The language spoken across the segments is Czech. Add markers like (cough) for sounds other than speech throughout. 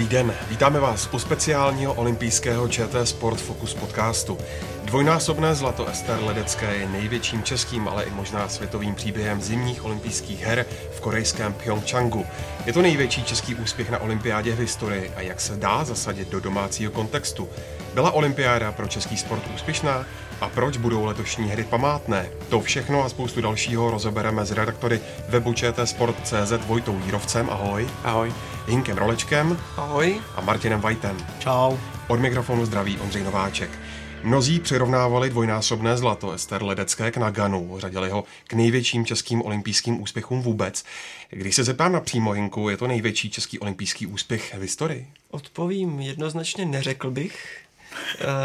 Dobrý den, vítáme vás u speciálního olympijského ČT Sport Focus podcastu. Dvojnásobné zlato Ester Ledecké je největším českým, ale i možná světovým příběhem zimních olympijských her v korejském Pyeongchangu. Je to největší český úspěch na olympiádě v historii a jak se dá zasadit do domácího kontextu. Byla olympiáda pro český sport úspěšná? A proč budou letošní hry památné? To všechno a spoustu dalšího rozebereme s redaktory webu Sport.cz Vojtou Jírovcem, ahoj. Ahoj. Hinkem Rolečkem. Ahoj. A Martinem Vajtem. Čau. Od mikrofonu zdraví Ondřej Nováček. Mnozí přirovnávali dvojnásobné zlato Ester Ledecké k Naganu, řadili ho k největším českým olympijským úspěchům vůbec. Když se zeptám na přímo Hinku, je to největší český olympijský úspěch v historii? Odpovím jednoznačně neřekl bych.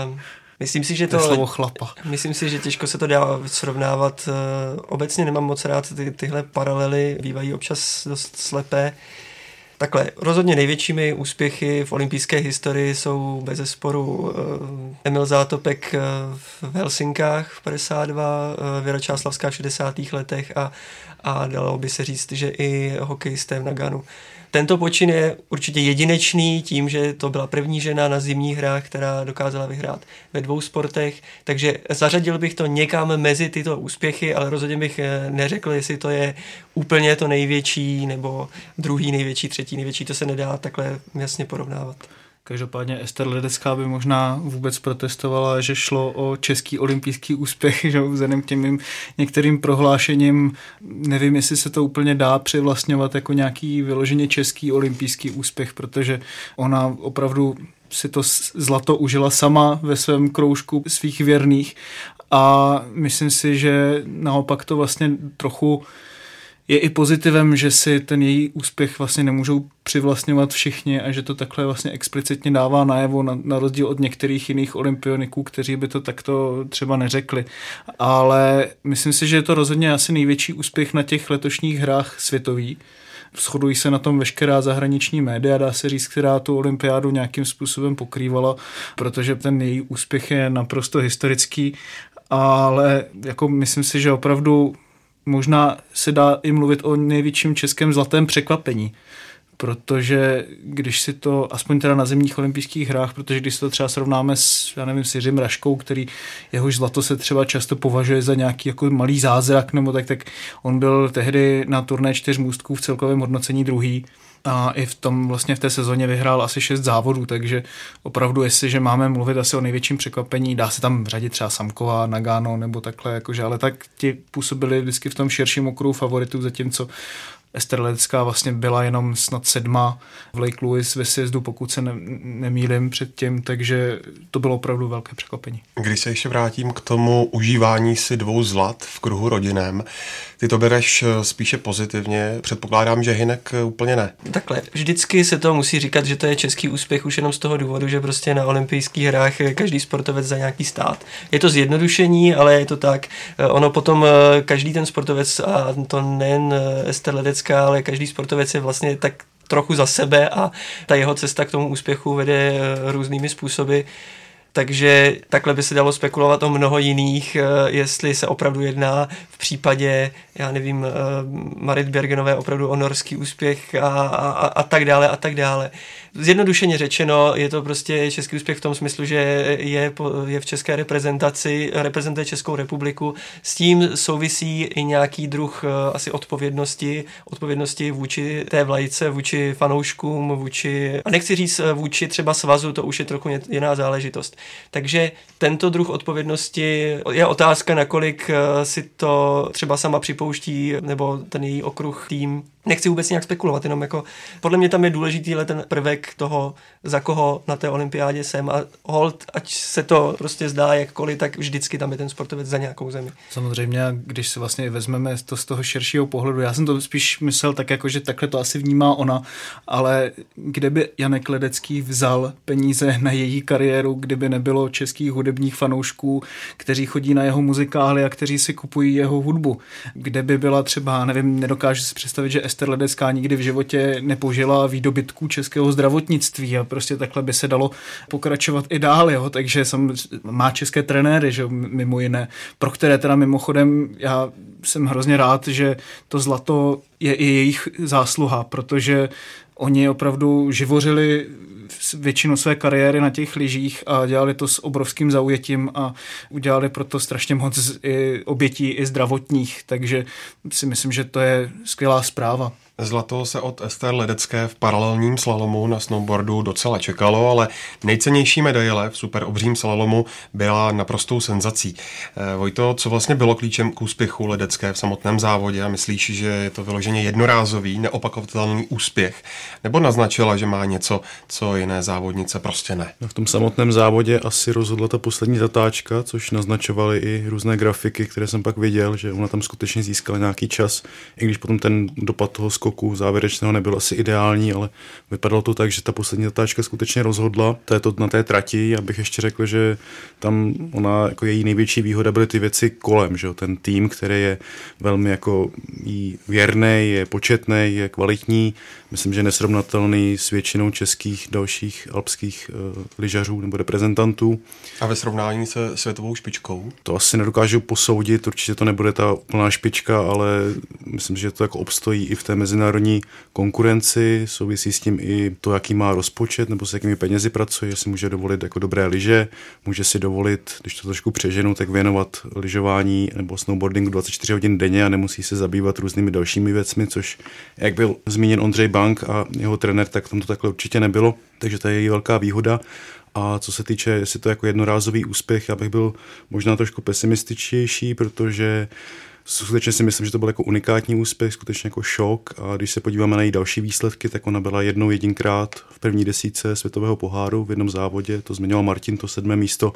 Um, Myslím si, že to... slovo chlapa. Myslím si, že těžko se to dá srovnávat. Eh, obecně nemám moc rád ty, tyhle paralely, bývají občas dost slepé. Takhle, rozhodně největšími úspěchy v olympijské historii jsou bez zesporu uh, Emil Zátopek uh, v Helsinkách v 52, uh, Věra Čáslavská v 60. letech a, a dalo by se říct, že i hokejisté v Naganu. Tento počin je určitě jedinečný tím, že to byla první žena na zimních hrách, která dokázala vyhrát ve dvou sportech, takže zařadil bych to někam mezi tyto úspěchy, ale rozhodně bych eh, neřekl, jestli to je úplně to největší nebo druhý největší, třetí největší, to se nedá takhle jasně porovnávat. Každopádně Ester Ledecká by možná vůbec protestovala, že šlo o český olympijský úspěch, že vzhledem k těm některým prohlášením, nevím, jestli se to úplně dá přivlastňovat jako nějaký vyloženě český olympijský úspěch, protože ona opravdu si to zlato užila sama ve svém kroužku svých věrných a myslím si, že naopak to vlastně trochu je i pozitivem, že si ten její úspěch vlastně nemůžou přivlastňovat všichni a že to takhle vlastně explicitně dává najevo na, na rozdíl od některých jiných olympioniků, kteří by to takto třeba neřekli. Ale myslím si, že je to rozhodně asi největší úspěch na těch letošních hrách světový. Shodují se na tom veškerá zahraniční média, dá se říct, která tu olympiádu nějakým způsobem pokrývala, protože ten její úspěch je naprosto historický ale jako myslím si, že opravdu možná se dá i mluvit o největším českém zlatém překvapení, protože když si to, aspoň teda na zimních olympijských hrách, protože když si to třeba srovnáme s, já nevím, s Jiřím Raškou, který jehož zlato se třeba často považuje za nějaký jako malý zázrak, nebo tak, tak on byl tehdy na turné čtyř můstků v celkovém hodnocení druhý a i v tom vlastně v té sezóně vyhrál asi šest závodů, takže opravdu jestliže máme mluvit asi o největším překvapení, dá se tam řadit třeba Samková, Nagano nebo takhle, jakože, ale tak ti působili vždycky v tom širším okruhu favoritů, zatímco Ester Ledecká vlastně byla jenom snad sedma v Lake Louis ve sjezdu, pokud se ne, nemýlim předtím, takže to bylo opravdu velké překvapení. Když se ještě vrátím k tomu užívání si dvou zlat v kruhu rodinem, ty to bereš eh, spíše pozitivně, předpokládám, že Hinek eh, úplně ne. Takhle, vždycky se to musí říkat, že to je český úspěch už jenom z toho důvodu, že prostě na olympijských hrách každý sportovec za nějaký stát. Je to zjednodušení, ale je to tak. Eh, ono potom každý ten sportovec, a to nejen Ester Ledecká, Slovenska, ale každý sportovec je vlastně tak trochu za sebe a ta jeho cesta k tomu úspěchu vede eh, různými způsoby. Takže takhle by se dalo spekulovat o mnoho jiných, eh, jestli se opravdu jedná v případě, já nevím, eh, Marit Bergenové opravdu o norský úspěch a, a, a tak dále a tak dále. Zjednodušeně řečeno, je to prostě český úspěch v tom smyslu, že je, je v české reprezentaci, reprezentuje Českou republiku. S tím souvisí i nějaký druh eh, asi odpovědnosti, odpovědnosti vůči té vlajce, vůči fanouškům, vůči, a nechci říct vůči třeba svazu, to už je trochu jiná záležitost. Takže tento druh odpovědnosti je otázka, nakolik eh, si to třeba sama připouští, nebo ten její okruh tým nechci vůbec nějak spekulovat, jenom jako podle mě tam je důležitý ten prvek toho, za koho na té olympiádě jsem a hold, ať se to prostě zdá jakkoliv, tak vždycky tam je ten sportovec za nějakou zemi. Samozřejmě, když se vlastně vezmeme to z toho širšího pohledu, já jsem to spíš myslel tak jako, že takhle to asi vnímá ona, ale kde by Janek Ledecký vzal peníze na její kariéru, kdyby nebylo českých hudebních fanoušků, kteří chodí na jeho muzikály a kteří si kupují jeho hudbu. Kde by byla třeba, nevím, nedokážu si představit, že Ester Ledecká nikdy v životě nepožila výdobytků českého zdravotnictví a prostě takhle by se dalo pokračovat i dál, jo? takže sam, má české trenéry, že mimo jiné, pro které teda mimochodem já jsem hrozně rád, že to zlato je i jejich zásluha, protože oni opravdu živořili většinu své kariéry na těch lyžích a dělali to s obrovským zaujetím a udělali proto strašně moc i obětí i zdravotních, takže si myslím, že to je skvělá zpráva. Zlato se od Ester Ledecké v paralelním slalomu na snowboardu docela čekalo, ale nejcennější medaile v super obřím slalomu byla naprostou senzací. Eh, Vojto, co vlastně bylo klíčem k úspěchu Ledecké v samotném závodě a myslíš, že je to vyloženě jednorázový, neopakovatelný úspěch? Nebo naznačila, že má něco, co jiné závodnice prostě ne? V tom samotném závodě asi rozhodla ta poslední zatáčka, což naznačovaly i různé grafiky, které jsem pak viděl, že ona tam skutečně získala nějaký čas, i když potom ten dopad toho skoku závěrečného nebyl asi ideální, ale vypadalo to tak, že ta poslední zatáčka skutečně rozhodla. To je to na té trati, já bych ještě řekl, že tam ona, jako její největší výhoda byly ty věci kolem, že ten tým, který je velmi jako jí věrný, je početný, je kvalitní, myslím, že nesrovnatelný s většinou českých dalších alpských uh, lyžařů nebo reprezentantů. A ve srovnání se světovou špičkou? To asi nedokážu posoudit, určitě to nebude ta úplná špička, ale myslím, že to jako obstojí i v té mezinárodní konkurenci, souvisí s tím i to, jaký má rozpočet nebo s jakými penězi pracuje, že si může dovolit jako dobré lyže, může si dovolit, když to trošku přeženu, tak věnovat lyžování nebo snowboardingu 24 hodin denně a nemusí se zabývat různými dalšími věcmi, což jak byl zmíněn Ondřej Bank a jeho trenér, tak tam to takhle určitě nebylo, takže to je její velká výhoda. A co se týče, jestli to je jako jednorázový úspěch, já bych byl možná trošku pesimističtější, protože skutečně si myslím, že to byl jako unikátní úspěch, skutečně jako šok. A když se podíváme na její další výsledky, tak ona byla jednou jedinkrát v první desíce světového poháru v jednom závodě, to zmiňoval Martin, to sedmé místo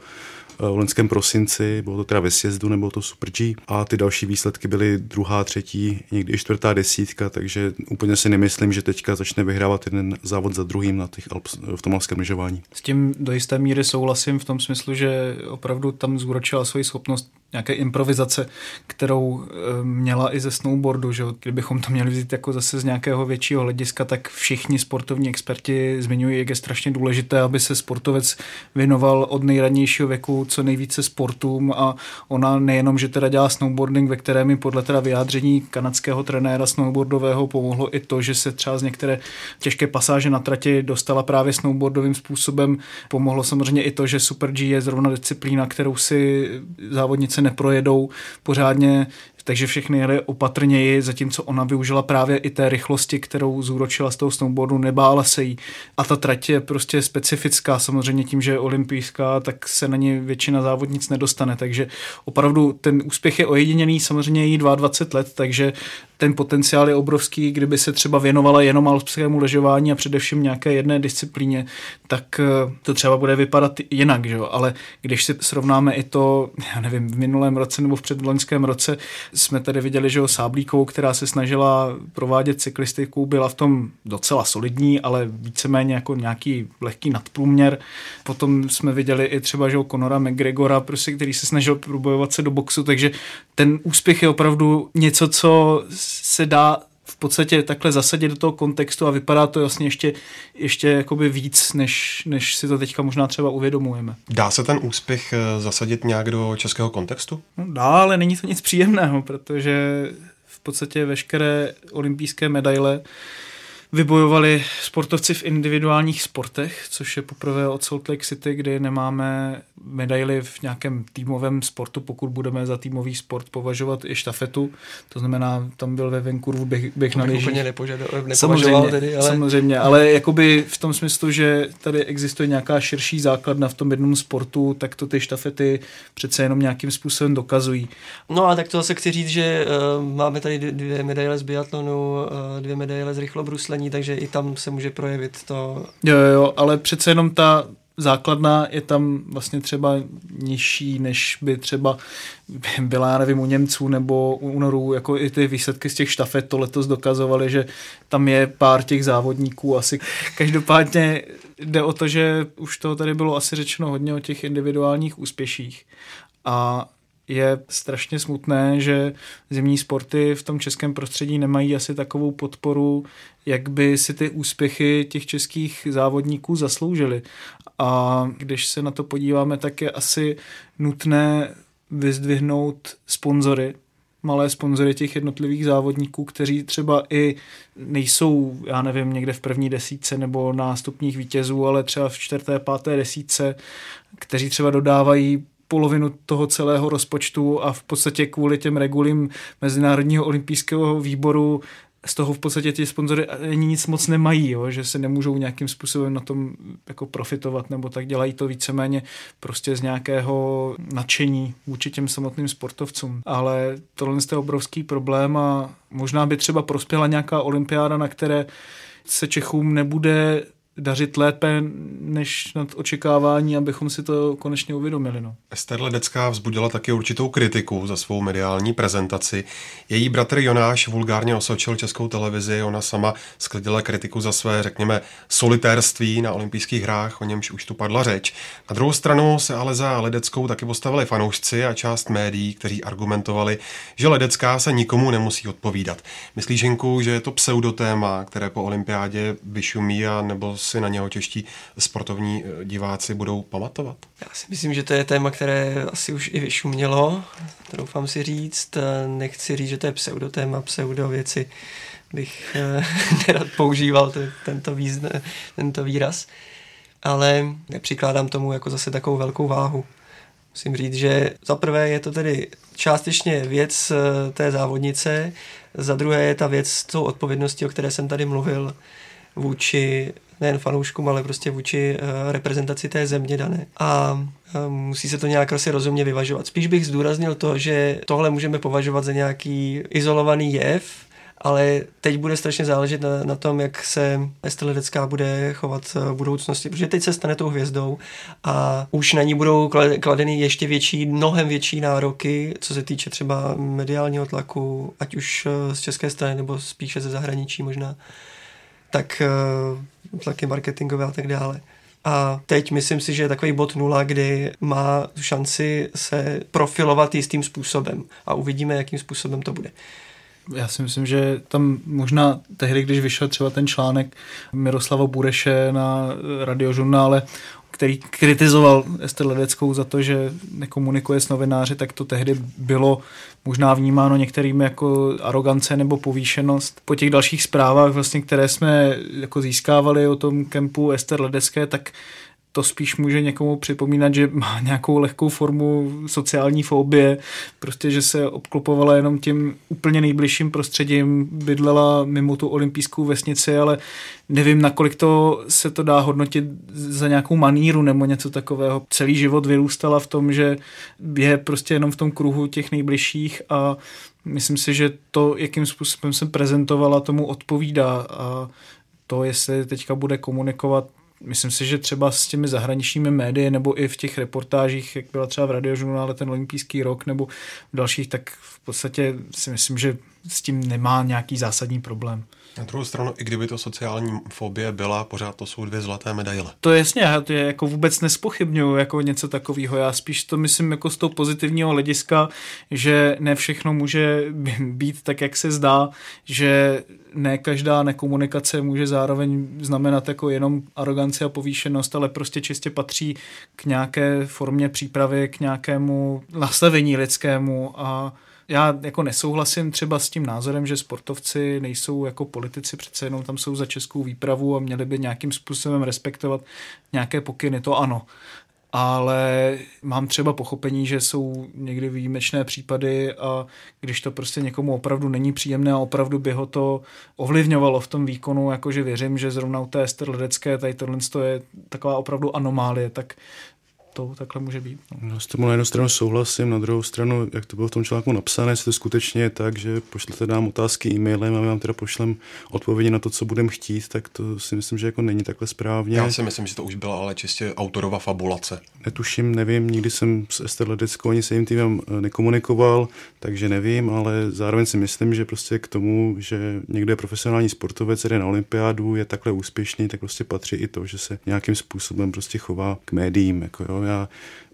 v loňském prosinci, bylo to teda ve sjezdu, nebo to Super G. A ty další výsledky byly druhá, třetí, někdy i čtvrtá desítka, takže úplně si nemyslím, že teďka začne vyhrávat jeden závod za druhým na těch Alps, v tom alpském lyžování. S tím do jisté míry souhlasím v tom smyslu, že opravdu tam zúročila svoji schopnost nějaké improvizace, kterou e, měla i ze snowboardu. Že? Kdybychom to měli vzít jako zase z nějakého většího hlediska, tak všichni sportovní experti zmiňují, jak je strašně důležité, aby se sportovec věnoval od nejranějšího věku co nejvíce sportům a ona nejenom, že teda dělá snowboarding, ve kterém mi podle teda vyjádření kanadského trenéra snowboardového pomohlo i to, že se třeba z některé těžké pasáže na trati dostala právě snowboardovým způsobem. Pomohlo samozřejmě i to, že Super G je zrovna disciplína, kterou si závodnice neprojedou pořádně takže všechny jeli opatrněji, zatímco ona využila právě i té rychlosti, kterou zúročila z toho snowboardu, nebála se jí. A ta trať je prostě specifická, samozřejmě tím, že je olympijská, tak se na ně většina závodnic nedostane, takže opravdu ten úspěch je ojediněný, samozřejmě jí 22 let, takže ten potenciál je obrovský, kdyby se třeba věnovala jenom alpskému ležování a především nějaké jedné disciplíně, tak eh, to třeba bude vypadat jinak, že ale když si srovnáme i to, já nevím, v minulém roce nebo v předloňském roce jsme tady viděli, že Sáblíkovou, která se snažila provádět cyklistiku, byla v tom docela solidní, ale víceméně jako nějaký lehký nadprůměr. Potom jsme viděli i třeba, že Conora McGregora, prostě, který se snažil probojovat se do boxu, takže ten úspěch je opravdu něco, co se dá podstatě takhle zasadit do toho kontextu a vypadá to jasně ještě, ještě jakoby víc, než, než si to teďka možná třeba uvědomujeme. Dá se ten úspěch eh, zasadit nějak do českého kontextu? No, dá, ale není to nic příjemného, protože v podstatě veškeré olympijské medaile vybojovali sportovci v individuálních sportech, což je poprvé od Salt Lake City, kdy nemáme medaily v nějakém týmovém sportu, pokud budeme za týmový sport považovat i štafetu. To znamená, tam byl ve Vancouveru běh, běh na lyžích. úplně nepožadoval, samozřejmě, tedy, ale... samozřejmě, ale jakoby v tom smyslu, že tady existuje nějaká širší základna v tom jednom sportu, tak to ty štafety přece jenom nějakým způsobem dokazují. No a tak to zase chci říct, že uh, máme tady dvě medaile z biatlonu, uh, dvě medaile z rychlobruslení, takže i tam se může projevit to. Jo, jo, ale přece jenom ta základna je tam vlastně třeba nižší, než by třeba byla, nevím, u Němců nebo u Norů, jako i ty výsledky z těch štafet to letos dokazovaly, že tam je pár těch závodníků asi. Každopádně jde o to, že už to tady bylo asi řečeno hodně o těch individuálních úspěších a je strašně smutné, že zimní sporty v tom českém prostředí nemají asi takovou podporu, jak by si ty úspěchy těch českých závodníků zasloužily. A když se na to podíváme, tak je asi nutné vyzdvihnout sponzory, malé sponzory těch jednotlivých závodníků, kteří třeba i nejsou, já nevím, někde v první desítce nebo nástupních vítězů, ale třeba v čtvrté, páté desítce, kteří třeba dodávají polovinu toho celého rozpočtu a v podstatě kvůli těm regulím Mezinárodního olympijského výboru z toho v podstatě ti sponzory ani nic moc nemají, jo? že se nemůžou nějakým způsobem na tom jako profitovat, nebo tak dělají to víceméně prostě z nějakého nadšení vůči těm samotným sportovcům. Ale tohle je obrovský problém a možná by třeba prospěla nějaká olympiáda, na které se Čechům nebude dařit lépe než nad očekávání, abychom si to konečně uvědomili. No. Ester Ledecká vzbudila taky určitou kritiku za svou mediální prezentaci. Její bratr Jonáš vulgárně osočil českou televizi, ona sama sklidila kritiku za své, řekněme, solitérství na olympijských hrách, o němž už tu padla řeč. Na druhou stranu se ale za Ledeckou taky postavili fanoušci a část médií, kteří argumentovali, že Ledecká se nikomu nemusí odpovídat. Myslíš, Žinku, že je to pseudotéma, které po olympiádě vyšumí a nebo si na něho čeští sportovní eh, diváci budou pamatovat? Já si myslím, že to je téma, které asi už i vyšumělo, doufám si říct. Nechci říct, že to je pseudotéma, pseudo věci bych eh, (laughs) nerad používal to, tento, význa, tento výraz, ale nepřikládám tomu jako zase takovou velkou váhu. Musím říct, že za prvé je to tedy částečně věc eh, té závodnice, za druhé je ta věc s tou odpovědností, o které jsem tady mluvil, vůči nejen fanouškům, ale prostě vůči uh, reprezentaci té země dané. A uh, musí se to nějak asi rozumně vyvažovat. Spíš bych zdůraznil to, že tohle můžeme považovat za nějaký izolovaný jev, ale teď bude strašně záležet na, na tom, jak se Ester Ledecká bude chovat v budoucnosti, protože teď se stane tou hvězdou a už na ní budou kladeny ještě větší, mnohem větší nároky, co se týče třeba mediálního tlaku, ať už eh, z české strany nebo spíše ze zahraničí možná tak uh, taky marketingové a tak dále. A teď myslím si, že je takový bod nula, kdy má šanci se profilovat jistým způsobem a uvidíme, jakým způsobem to bude. Já si myslím, že tam možná tehdy, když vyšel třeba ten článek Miroslava Bureše na radiožurnále který kritizoval Ester Ledeckou za to, že nekomunikuje s novináři, tak to tehdy bylo možná vnímáno některými jako arogance nebo povýšenost. Po těch dalších zprávách, vlastně, které jsme jako získávali o tom kempu Ester Ledecké, tak to spíš může někomu připomínat, že má nějakou lehkou formu sociální fobie, prostě, že se obklopovala jenom tím úplně nejbližším prostředím, bydlela mimo tu olympijskou vesnici, ale nevím, nakolik to se to dá hodnotit za nějakou maníru nebo něco takového. Celý život vyrůstala v tom, že je prostě jenom v tom kruhu těch nejbližších a myslím si, že to, jakým způsobem se prezentovala, tomu odpovídá a to, jestli teďka bude komunikovat myslím si, že třeba s těmi zahraničními médii nebo i v těch reportážích, jak byla třeba v radiožurnále ten olympijský rok nebo v dalších, tak v podstatě si myslím, že s tím nemá nějaký zásadní problém. Na druhou stranu, i kdyby to sociální fobie byla, pořád to jsou dvě zlaté medaile. To je jasně, já to je jako vůbec nespochybnuju jako něco takového. Já spíš to myslím jako z toho pozitivního hlediska, že ne všechno může (laughs) být tak, jak se zdá, že ne každá nekomunikace může zároveň znamenat jako jenom aroganci a povýšenost, ale prostě čistě patří k nějaké formě přípravy, k nějakému nastavení lidskému a já jako nesouhlasím třeba s tím názorem, že sportovci nejsou jako politici, přece jenom tam jsou za českou výpravu a měli by nějakým způsobem respektovat nějaké pokyny, to ano. Ale mám třeba pochopení, že jsou někdy výjimečné případy a když to prostě někomu opravdu není příjemné a opravdu by ho to ovlivňovalo v tom výkonu, jakože věřím, že zrovna u té Ester Ledecké tady tohle je taková opravdu anomálie, tak to takhle může být. No. no s tím na jednu stranu souhlasím, na druhou stranu, jak to bylo v tom článku napsané, jestli to skutečně je tak, že pošlete nám otázky e-mailem a my vám teda pošlem odpovědi na to, co budeme chtít, tak to si myslím, že jako není takhle správně. Já si myslím, že to už byla ale čistě autorova fabulace. Netuším, nevím, nikdy jsem s Ester Ledeckou ani se jim týmem eh, nekomunikoval, takže nevím, ale zároveň si myslím, že prostě k tomu, že někdo je profesionální sportovec, jde na olympiádu, je takhle úspěšný, tak prostě patří i to, že se nějakým způsobem prostě chová k médiím. Jako jo. Já,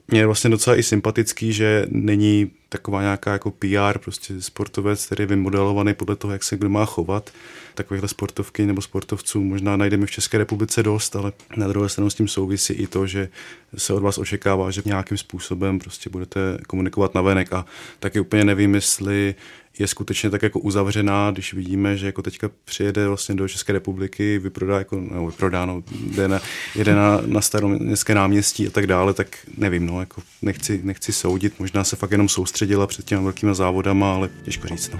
mě je vlastně docela i sympatický, že není taková nějaká jako PR, prostě sportovec, který je vymodelovaný podle toho, jak se kdo má chovat. Takovýchhle sportovky nebo sportovců možná najdeme v České republice dost, ale na druhé straně s tím souvisí i to, že se od vás očekává, že nějakým způsobem prostě budete komunikovat na venek a taky úplně nevím, jestli je skutečně tak jako uzavřená, když vidíme, že jako teďka přijede vlastně do České republiky, vyprodá jako, no, vyprodá, no, jde na, jede na, na staroměstské náměstí a tak dále, tak nevím, no, jako nechci, nechci soudit, možná se fakt jenom soustředila před těmi velkými závodama, ale těžko říct, no.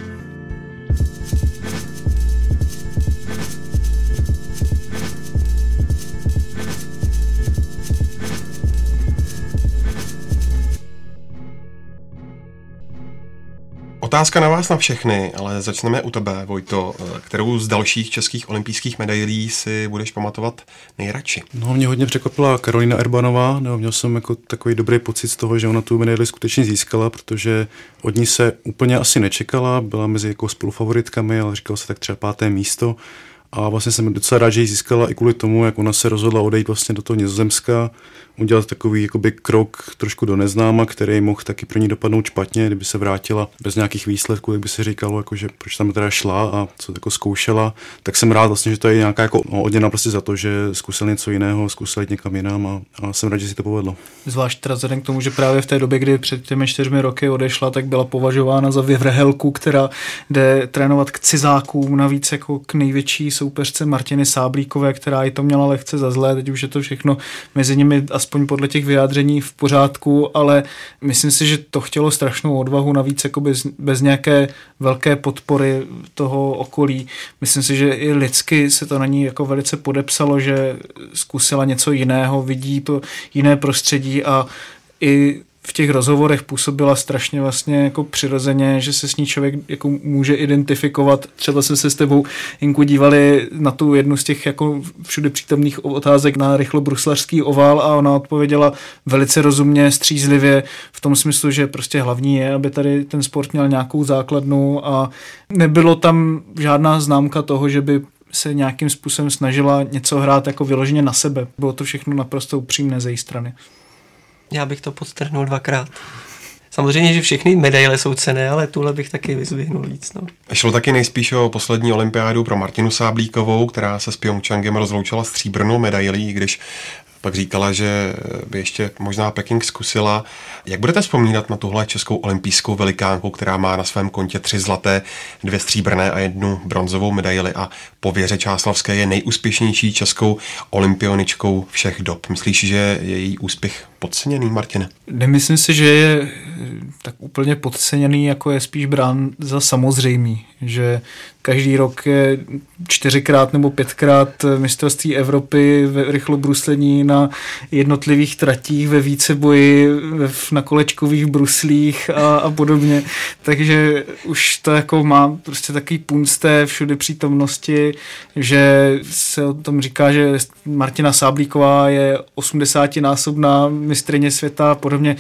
Otázka na vás na všechny, ale začneme u tebe, Vojto. Kterou z dalších českých olympijských medailí si budeš pamatovat nejradši? No, mě hodně překvapila Karolina Erbanová, nebo měl jsem jako takový dobrý pocit z toho, že ona tu medaili skutečně získala, protože od ní se úplně asi nečekala, byla mezi jako spolufavoritkami, ale říkalo se tak třeba páté místo. A vlastně jsem docela rád, že ji získala i kvůli tomu, jak ona se rozhodla odejít vlastně do toho Nizozemska, udělat takový jakoby krok trošku do neznáma, který mohl taky pro ní dopadnout špatně, kdyby se vrátila bez nějakých výsledků, jak by se říkalo, jako že proč tam teda šla a co jako zkoušela, tak jsem rád vlastně, že to je nějaká jako no, odměna prostě za to, že zkusil něco jiného, zkusil jít někam jinam a, a, jsem rád, že si to povedlo. Zvlášť teda vzhledem k tomu, že právě v té době, kdy před těmi čtyřmi roky odešla, tak byla považována za vyvrehelku, která jde trénovat k cizákům, navíc jako k největší soupeřce Martiny Sáblíkové, která i to měla lehce za zlé, teď už je to všechno mezi nimi aspoň podle těch vyjádření v pořádku, ale myslím si, že to chtělo strašnou odvahu, navíc jako bez, bez nějaké velké podpory toho okolí. Myslím si, že i lidsky se to na ní jako velice podepsalo, že zkusila něco jiného, vidí to jiné prostředí a i v těch rozhovorech působila strašně vlastně jako přirozeně, že se s ní člověk jako může identifikovat. Třeba jsme se s tebou, Inku, dívali na tu jednu z těch jako všude přítomných otázek na rychlo bruslařský ovál a ona odpověděla velice rozumně, střízlivě v tom smyslu, že prostě hlavní je, aby tady ten sport měl nějakou základnu a nebylo tam žádná známka toho, že by se nějakým způsobem snažila něco hrát jako vyloženě na sebe. Bylo to všechno naprosto upřímné ze její strany. Já bych to podtrhnul dvakrát. Samozřejmě, že všechny medaile jsou cené, ale tuhle bych taky vyzvihnul víc. No. Šlo taky nejspíš o poslední olympiádu pro Martinu Sáblíkovou, která se s Pyeongchangem rozloučila stříbrnou medailí, když pak říkala, že by ještě možná Peking zkusila. Jak budete vzpomínat na tuhle českou olympijskou velikánku, která má na svém kontě tři zlaté, dvě stříbrné a jednu bronzovou medaili a po Věře Čáslavské je nejúspěšnější českou olympioničkou všech dob. Myslíš, že je její úspěch podceněný, Martine? Nemyslím si, že je tak úplně podceněný, jako je spíš brán za samozřejmý, že každý rok je čtyřikrát nebo pětkrát mistrovství Evropy ve rychlobruslení na jednotlivých tratích, ve víceboji, na kolečkových bruslích a, a podobně. Takže už to jako má prostě takový punc té všude přítomnosti, že se o tom říká, že Martina Sáblíková je 80-násobná mistrině světa a podobně.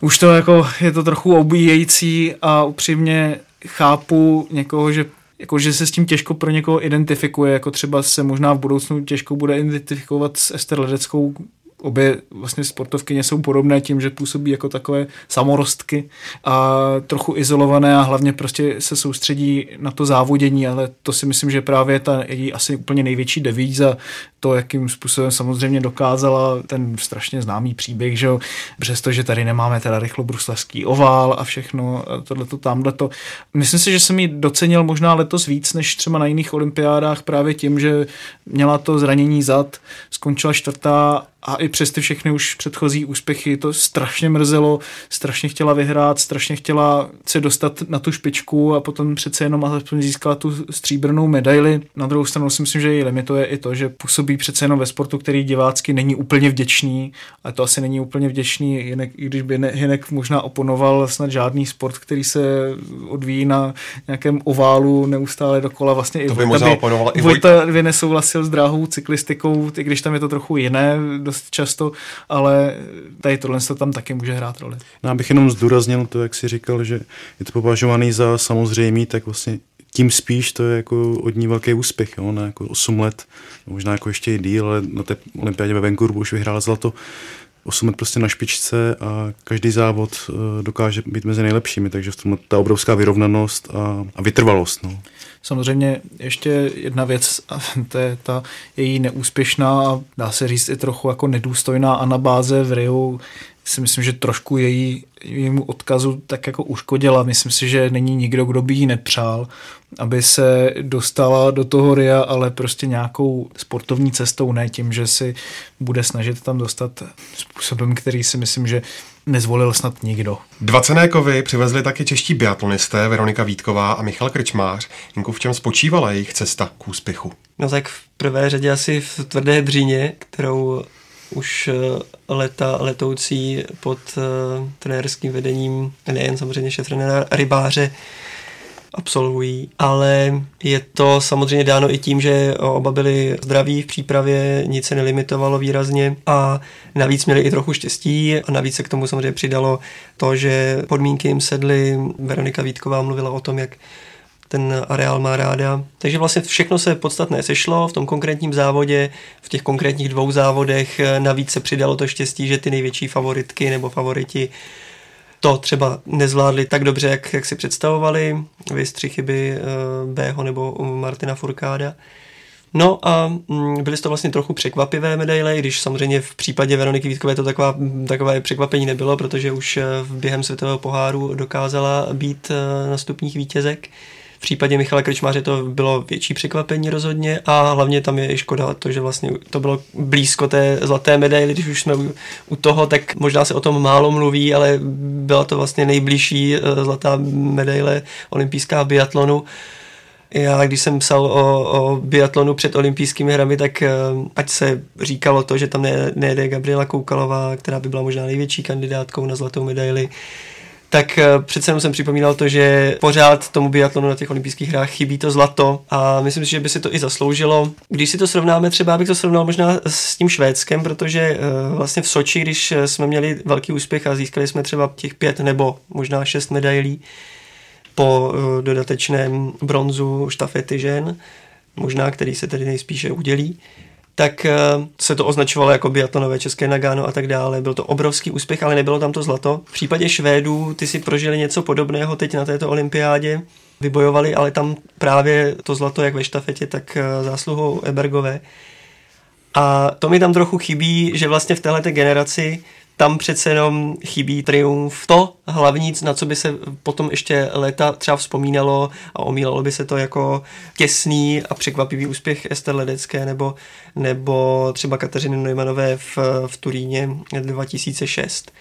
Už to jako je to trochu obíjející a upřímně chápu někoho, že jako, že se s tím těžko pro někoho identifikuje, jako třeba se možná v budoucnu těžko bude identifikovat s Ester Ledeckou, obě vlastně sportovkyně jsou podobné tím, že působí jako takové samorostky a trochu izolované a hlavně prostě se soustředí na to závodění, ale to si myslím, že právě ta její asi úplně největší devíza, to, jakým způsobem samozřejmě dokázala ten strašně známý příběh, že přestože tady nemáme teda rychlobruslařský ovál a všechno, tohleto, tamhleto. Myslím si, že jsem ji docenil možná letos víc, než třeba na jiných olympiádách právě tím, že měla to zranění zad, skončila čtvrtá a i přes ty všechny už předchozí úspěchy to strašně mrzelo, strašně chtěla vyhrát, strašně chtěla se dostat na tu špičku a potom přece jenom alespoň získala tu stříbrnou medaili. Na druhou stranu si myslím, že její limituje i to, že působí přece jenom ve sportu, který divácky není úplně vděčný a to asi není úplně vděčný, jinak, i když by ne, Hinek možná oponoval snad žádný sport, který se odvíjí na nějakém oválu neustále dokola. Vlastně to by možná oponoval i Vojta. Vojta nesouhlasil s dráhou cyklistikou, i když tam je to trochu jiné, dost často, ale tady tohle se tam taky může hrát roli. No, abych jenom zdůraznil to, jak si říkal, že je to považovaný za samozřejmý, tak vlastně tím spíš to je jako od ní velký úspěch, jo, na jako 8 let, možná jako ještě i díl, ale na té olympiádě ve Vancouveru už vyhrál zlato. 8 let prostě na špičce a každý závod eh, dokáže být mezi nejlepšími, takže v tom ta obrovská vyrovnanost a, a vytrvalost. No. Samozřejmě ještě jedna věc, to je ta její neúspěšná a dá se říct i trochu jako nedůstojná anabáze v Riu, si myslím, že trošku její, jejímu odkazu tak jako uškodila. Myslím si, že není nikdo, kdo by jí nepřál, aby se dostala do toho RIA, ale prostě nějakou sportovní cestou, ne tím, že si bude snažit tam dostat způsobem, který si myslím, že nezvolil snad nikdo. Dva cené kovy přivezli taky čeští biatlonisté Veronika Vítková a Michal Krčmář. Jinku, v čem spočívala jejich cesta k úspěchu? No tak v prvé řadě asi v tvrdé dříně, kterou už eh, leta letoucí pod uh, trenérským vedením, nejen samozřejmě šéf-trenéra rybáře, absolvují, ale je to samozřejmě dáno i tím, že oba byli zdraví v přípravě, nic se nelimitovalo výrazně a navíc měli i trochu štěstí a navíc se k tomu samozřejmě přidalo to, že podmínky jim sedly. Veronika Vítková mluvila o tom, jak ten areál má ráda. Takže vlastně všechno se podstatné sešlo v tom konkrétním závodě, v těch konkrétních dvou závodech. Navíc se přidalo to štěstí, že ty největší favoritky nebo favoriti to třeba nezvládli tak dobře, jak, jak si představovali. Vy tři chyby eh, Bého nebo Martina Furkáda. No a mm, byly to vlastně trochu překvapivé medaile, když samozřejmě v případě Veroniky Vítkové to taková, takové překvapení nebylo, protože už eh, během světového poháru dokázala být eh, na stupních vítězek. V případě Michala Krčmáře to bylo větší překvapení rozhodně a hlavně tam je škoda to, že vlastně to bylo blízko té zlaté medaily, když už jsme u, u toho, tak možná se o tom málo mluví, ale byla to vlastně nejbližší eh, zlatá medaile olympijská biatlonu. Já, když jsem psal o, o biatlonu před olympijskými hrami, tak eh, ať se říkalo to, že tam nejede Gabriela Koukalová, která by byla možná největší kandidátkou na zlatou medaili, tak eh, přece jenom jsem připomínal to, že pořád tomu biatlonu na těch olympijských hrách chybí to zlato a myslím si, že by si to i zasloužilo. Když si to srovnáme, třeba abych to srovnal možná s tím Švédskem, protože eh, vlastně v Soči, když eh, jsme měli velký úspěch a získali jsme třeba těch pět nebo možná šest medailí po dodatečném bronzu štafety žen, možná který se tedy nejspíše udělí, tak eh, se to označovalo jako biatlonové české Nagano a tak dále. Byl to obrovský úspěch, ale nebylo tam to zlato. V případě Švédů ty si prožili něco podobného teď na této olympiádě. Vybojovali ale tam právě to zlato jak ve štafetě, tak eh, zásluhou Ebergové. A to mi tam trochu chybí, že vlastně v této generaci tam přece jenom chybí triumf. To hlavní, na co by se potom ještě léta třeba vzpomínalo a omílalo by se to jako těsný a překvapivý úspěch Ester Ledecké nebo, nebo třeba Kateřiny Neumannové v, v Turíně 2006.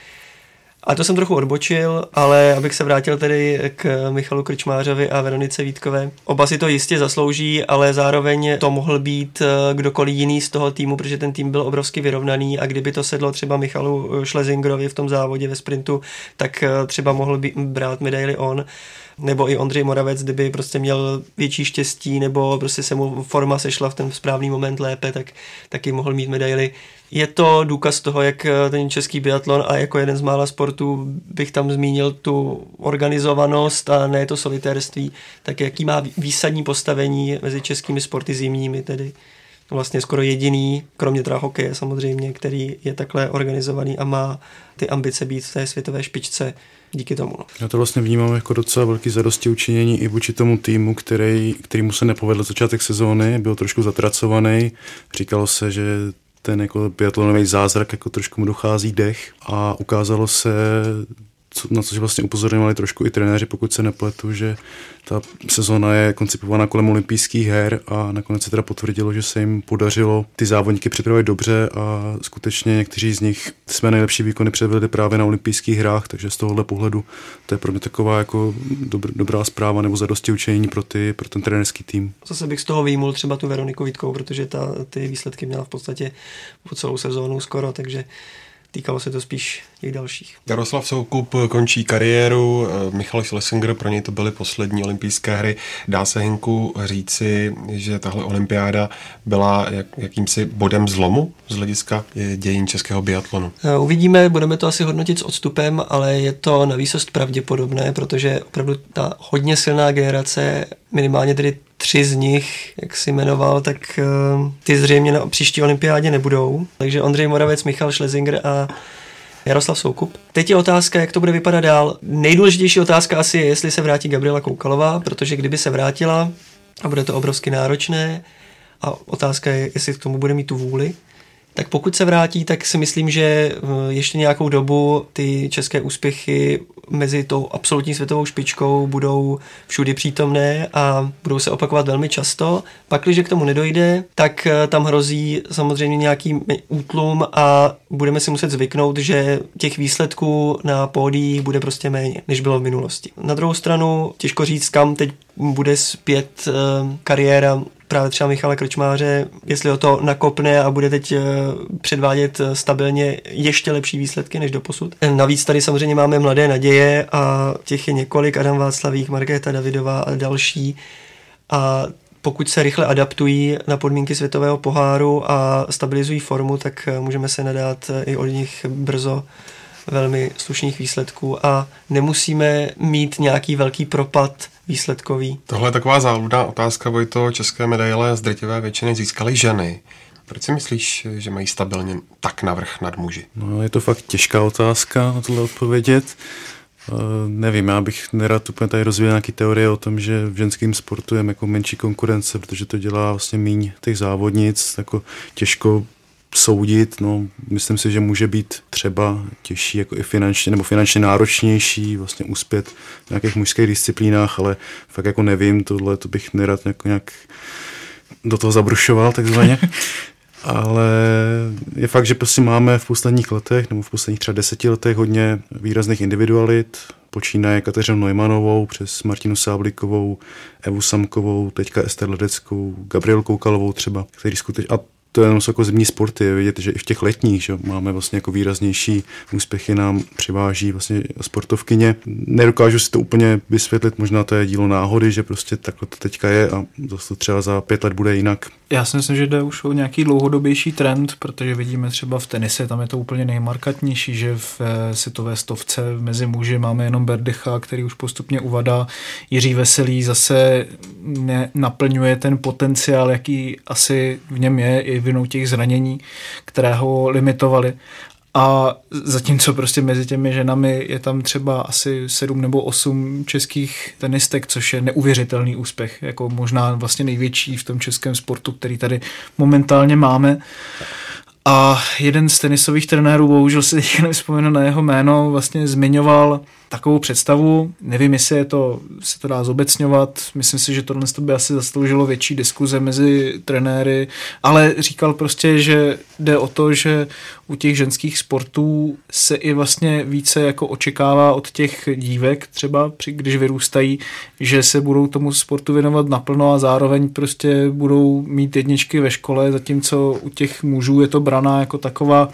A to jsem trochu odbočil, ale abych se vrátil tedy k Michalu Krčmářovi a Veronice Vítkové. Oba si to jistě zaslouží, ale zároveň to mohl být eh, kdokoliv jiný z toho týmu, protože ten tým byl obrovsky vyrovnaný a kdyby to sedlo třeba Michalu Schlesingerovi v tom závodě ve sprintu, tak eh, třeba mohl by brát medaily on nebo i Ondřej Moravec, kdyby prostě měl větší štěstí, nebo prostě se mu forma sešla v ten správný moment lépe, tak taky mohl mít medaily. Je to důkaz toho, jak eh, ten český biatlon a jako jeden z mála sportů bych tam zmínil tu organizovanost a ne to solitérství, tak jaký má výsadní postavení mezi českými sporty zimními tedy vlastně skoro jediný, kromě teda hokeje samozřejmě, který je takhle organizovaný a má ty ambice být v té světové špičce díky tomu. No. Já to vlastně vnímám jako docela velký zadosti učinění i vůči tomu týmu, který, kterýmu se nepovedl začátek sezóny, byl trošku zatracovaný. Říkalo se, že ten jako biatlonový zázrak jako trošku mu dochází dech a ukázalo se co, na což vlastně upozorňovali trošku i trenéři, pokud se nepletu, že ta sezóna je koncipovaná kolem olympijských her a nakonec se teda potvrdilo, že se jim podařilo ty závodníky připravit dobře a skutečně někteří z nich své nejlepší výkony předvedli právě na olympijských hrách, takže z tohohle pohledu to je pro mě taková jako dobr, dobrá zpráva nebo zadosti učení pro, ty, pro ten trenerský tým. Zase bych z toho výjimul třeba tu Veroniku Vítkovou, protože ta, ty výsledky měla v podstatě po celou sezónu skoro, takže týkalo se to spíš těch dalších. Jaroslav Soukup končí kariéru, eh, Michal Schlesinger, pro něj to byly poslední olympijské hry. Dá se Hinku říci, že tahle olympiáda byla jak, jakýmsi bodem zlomu z hlediska dějin českého biatlonu? Eh, uvidíme, budeme to asi hodnotit s odstupem, ale je to na výsost pravděpodobné, protože opravdu ta hodně silná generace, minimálně tedy tři z nich, jak si jmenoval, tak uh, ty zřejmě na příští olympiádě nebudou. Takže Ondřej Moravec, Michal Schlesinger a Jaroslav Soukup. Teď je otázka, jak to bude vypadat dál. Nejdůležitější otázka asi je, jestli se vrátí Gabriela Koukalová, protože kdyby se vrátila, a bude to obrovsky náročné, a otázka je, jestli k tomu bude mít tu vůli, tak pokud se vrátí, tak si myslím, že eh, ještě nějakou dobu ty české úspěchy mezi tou absolutní světovou špičkou budou všudy přítomné a budou se opakovat velmi často. Pak, když k tomu nedojde, tak eh, tam hrozí samozřejmě nějaký útlum a budeme si muset zvyknout, že těch výsledků na pódiích bude prostě méně, než bylo v minulosti. Na druhou stranu těžko říct, kam teď bude zpět eh, kariéra právě třeba Michala Krčmáře, jestli o to nakopne a bude teď eh, předvádět eh, stabilně ještě lepší výsledky než do posud. Navíc tady samozřejmě máme mladé naděje a těch je několik, Adam Václavík, Markéta Davidová a další. A pokud se rychle adaptují na podmínky světového poháru a stabilizují formu, tak eh, můžeme se nadát i od nich brzo velmi slušných výsledků a nemusíme mít nějaký velký propad výsledkový. Tohle je taková záludná otázka, Vojto. České medaile z drtivé většiny získaly ženy. Proč si myslíš, že mají stabilně tak navrh nad muži? No, je to fakt těžká otázka na tohle odpovědět. Uh, nevím, já bych nerad úplně tady rozvíjel nějaký teorie o tom, že v ženském sportu je jako menší konkurence, protože to dělá vlastně míň těch závodnic, jako těžko soudit, no, myslím si, že může být třeba těžší jako i finančně, nebo finančně náročnější vlastně uspět v nějakých mužských disciplínách, ale fakt jako nevím, tohle to bych nerad jako nějak do toho zabrušoval takzvaně. (laughs) ale je fakt, že prostě máme v posledních letech, nebo v posledních třeba deseti letech hodně výrazných individualit, počínaje Kateřinou Neumannovou přes Martinu Sáblikovou, Evu Samkovou, teďka Ester Ledeckou, Gabriel Koukalovou třeba, který skutečně, a to je jenom jako zimní sporty, je vidět, že i v těch letních že máme vlastně jako výraznější úspěchy nám přiváží vlastně sportovkyně. Nedokážu si to úplně vysvětlit, možná to je dílo náhody, že prostě takhle to teďka je a zase to třeba za pět let bude jinak. Já si myslím, že jde už o nějaký dlouhodobější trend, protože vidíme třeba v tenise, tam je to úplně nejmarkantnější, že v eh, světové stovce mezi muži máme jenom Berdecha, který už postupně uvadá. Jiří Veselý zase naplňuje ten potenciál, jaký asi v něm je, i vinou těch zranění, které ho limitovaly. A zatímco prostě mezi těmi ženami je tam třeba asi sedm nebo osm českých tenistek, což je neuvěřitelný úspěch, jako možná vlastně největší v tom českém sportu, který tady momentálně máme. A jeden z tenisových trenérů, bohužel si teďka nevzpomenu na jeho jméno, vlastně zmiňoval takovou představu. Nevím, jestli je to, se to dá zobecňovat. Myslím si, že tohle by asi zasloužilo větší diskuze mezi trenéry, ale říkal prostě, že jde o to, že u těch ženských sportů se i vlastně více jako očekává od těch dívek třeba, když vyrůstají, že se budou tomu sportu věnovat naplno a zároveň prostě budou mít jedničky ve škole, zatímco u těch mužů je to braná jako taková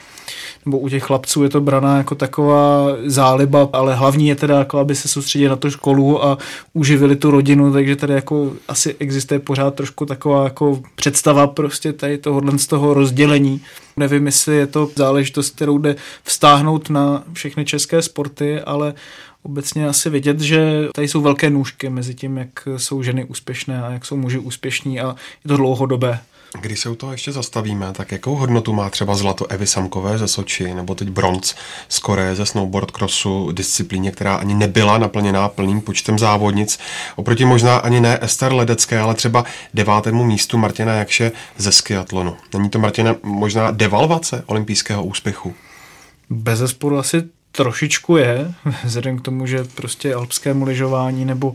nebo u těch chlapců je to braná jako taková záliba, ale hlavní je teda jako, aby se soustředili na tu školu a uživili tu rodinu, takže tady jako asi existuje pořád trošku taková jako představa prostě tady tohohle z toho rozdělení. Nevím, jestli je to záležitost, kterou jde vztáhnout na všechny české sporty, ale obecně asi vidět, že tady jsou velké nůžky mezi tím, jak jsou ženy úspěšné a jak jsou muži úspěšní a je to dlouhodobé. Když se u toho ještě zastavíme, tak jakou hodnotu má třeba zlato Evy Samkové ze Soči nebo teď bronz z Koreje ze snowboard crossu, disciplíně, která ani nebyla naplněná plným počtem závodnic, oproti možná ani ne Ester Ledecké, ale třeba devátému místu Martina Jakše ze skiatlonu. Není to, Martina, možná devalvace olympijského úspěchu? Bez zesporu asi trošičku je, (laughs) vzhledem k tomu, že prostě alpskému lyžování nebo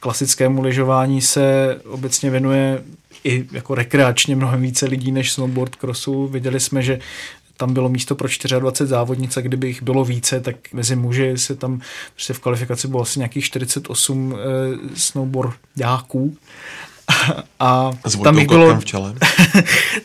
klasickému lyžování se obecně věnuje i jako rekreačně mnohem více lidí než snowboard crossu. Viděli jsme, že tam bylo místo pro 24 závodnic a kdyby jich bylo více, tak mezi muži se tam prostě v kvalifikaci bylo asi nějakých 48 e, snowboardáků a (laughs) tam bych, bylo, v čele.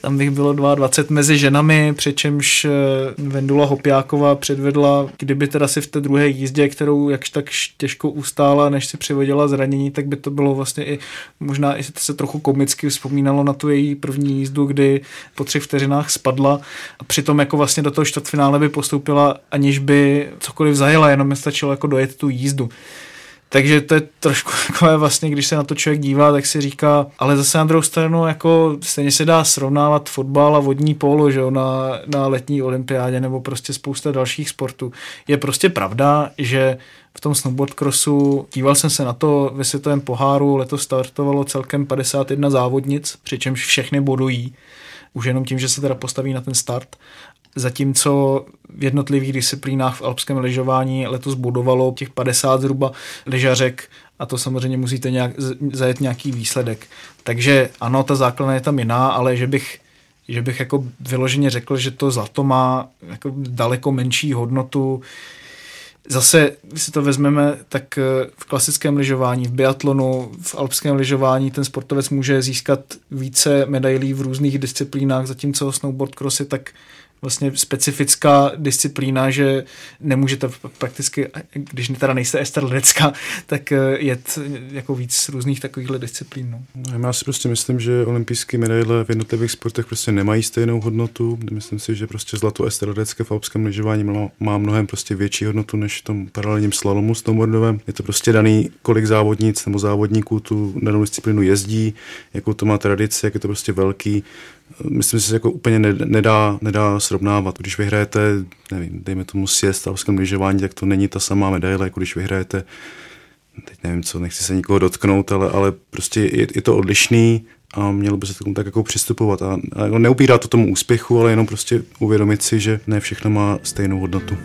tam bych bylo 22 mezi ženami, přičemž eh, Vendula Hopjáková předvedla, kdyby teda si v té druhé jízdě, kterou jakž tak těžko ustála, než si přivodila zranění, tak by to bylo vlastně i možná i se trochu komicky vzpomínalo na tu její první jízdu, kdy po třech vteřinách spadla a přitom jako vlastně do toho čtvrtfinále by postoupila, aniž by cokoliv zajela, jenom mi stačilo jako dojet tu jízdu. Takže to je trošku (laughs) takové vlastně, když se na to člověk dívá, tak si říká, ale zase na druhou stranu, jako stejně se dá srovnávat fotbal a vodní polo, že jo, na, na letní olympiádě nebo prostě spousta dalších sportů. Je prostě pravda, že v tom snowboard crossu, díval jsem se na to ve světovém poháru, letos startovalo celkem 51 závodnic, přičemž všechny bodují, už jenom tím, že se teda postaví na ten start. Zatímco v jednotlivých disciplínách v alpském lyžování letos budovalo těch 50 zhruba lyžařek a to samozřejmě musíte nějak, zajet nějaký výsledek. Takže ano, ta základna je tam jiná, ale že bych že bych jako vyloženě řekl, že to zlato má jako daleko menší hodnotu, Zase, když si to vezmeme, tak eh, v klasickém lyžování, v biatlonu, v alpském lyžování ten sportovec může získat více medailí v různých disciplínách, zatímco snowboard crossy tak vlastně specifická disciplína, že nemůžete prakticky, když teda nejste Ester Ledecka, tak eh, jet jako víc různých takovýchhle disciplín. No. No, já si prostě myslím, že olympijské medaile v jednotlivých sportech prostě nemají stejnou hodnotu. Myslím si, že prostě zlato Ester Ledecka v alpském lyžování má mnohem prostě větší hodnotu než v tom paralelním slalomu snowboardovém. Je to prostě daný, kolik závodnic nebo závodníků tu danou disciplínu jezdí, jakou to má tradici, jak je to prostě velký myslím si, že jako úplně nedá, nedá srovnávat. Když vyhrajete, nevím, dejme tomu sjezd v lyžování, tak to není ta samá medaile, jako když vyhrajete, teď nevím co, nechci se nikoho dotknout, ale, ale prostě je, je to odlišný a mělo by se tomu tak jako přistupovat. A, a jako neupírá to tomu úspěchu, ale jenom prostě uvědomit si, že ne všechno má stejnou hodnotu.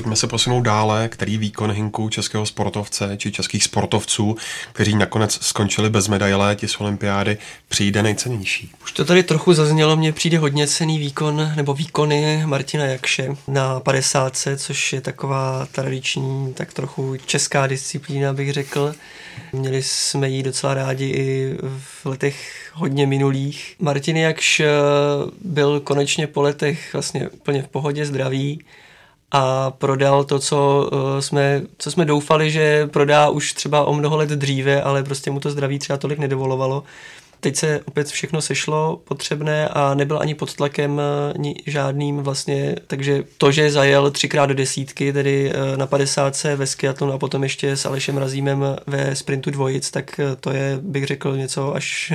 Pojďme se posunout dále, který výkon hinku českého sportovce či českých sportovců, kteří nakonec skončili bez medaile z olympiády, přijde nejcennější. Už to tady trochu zaznělo, mně přijde hodně cený výkon nebo výkony Martina Jakše na 50, což je taková tradiční, tak trochu česká disciplína, bych řekl. Měli jsme ji docela rádi i v letech hodně minulých. Martin Jakš byl konečně po letech vlastně úplně v pohodě zdravý a prodal to, co uh, jsme, co jsme doufali, že prodá už třeba o mnoho let dříve, ale prostě mu to zdraví třeba tolik nedovolovalo. Teď se opět všechno sešlo potřebné a nebyl ani pod tlakem uh, žádným vlastně, takže to, že zajel třikrát do desítky, tedy uh, na 50 ve skiatlonu a potom ještě s Alešem Razímem ve sprintu dvojic, tak to je, bych řekl, něco až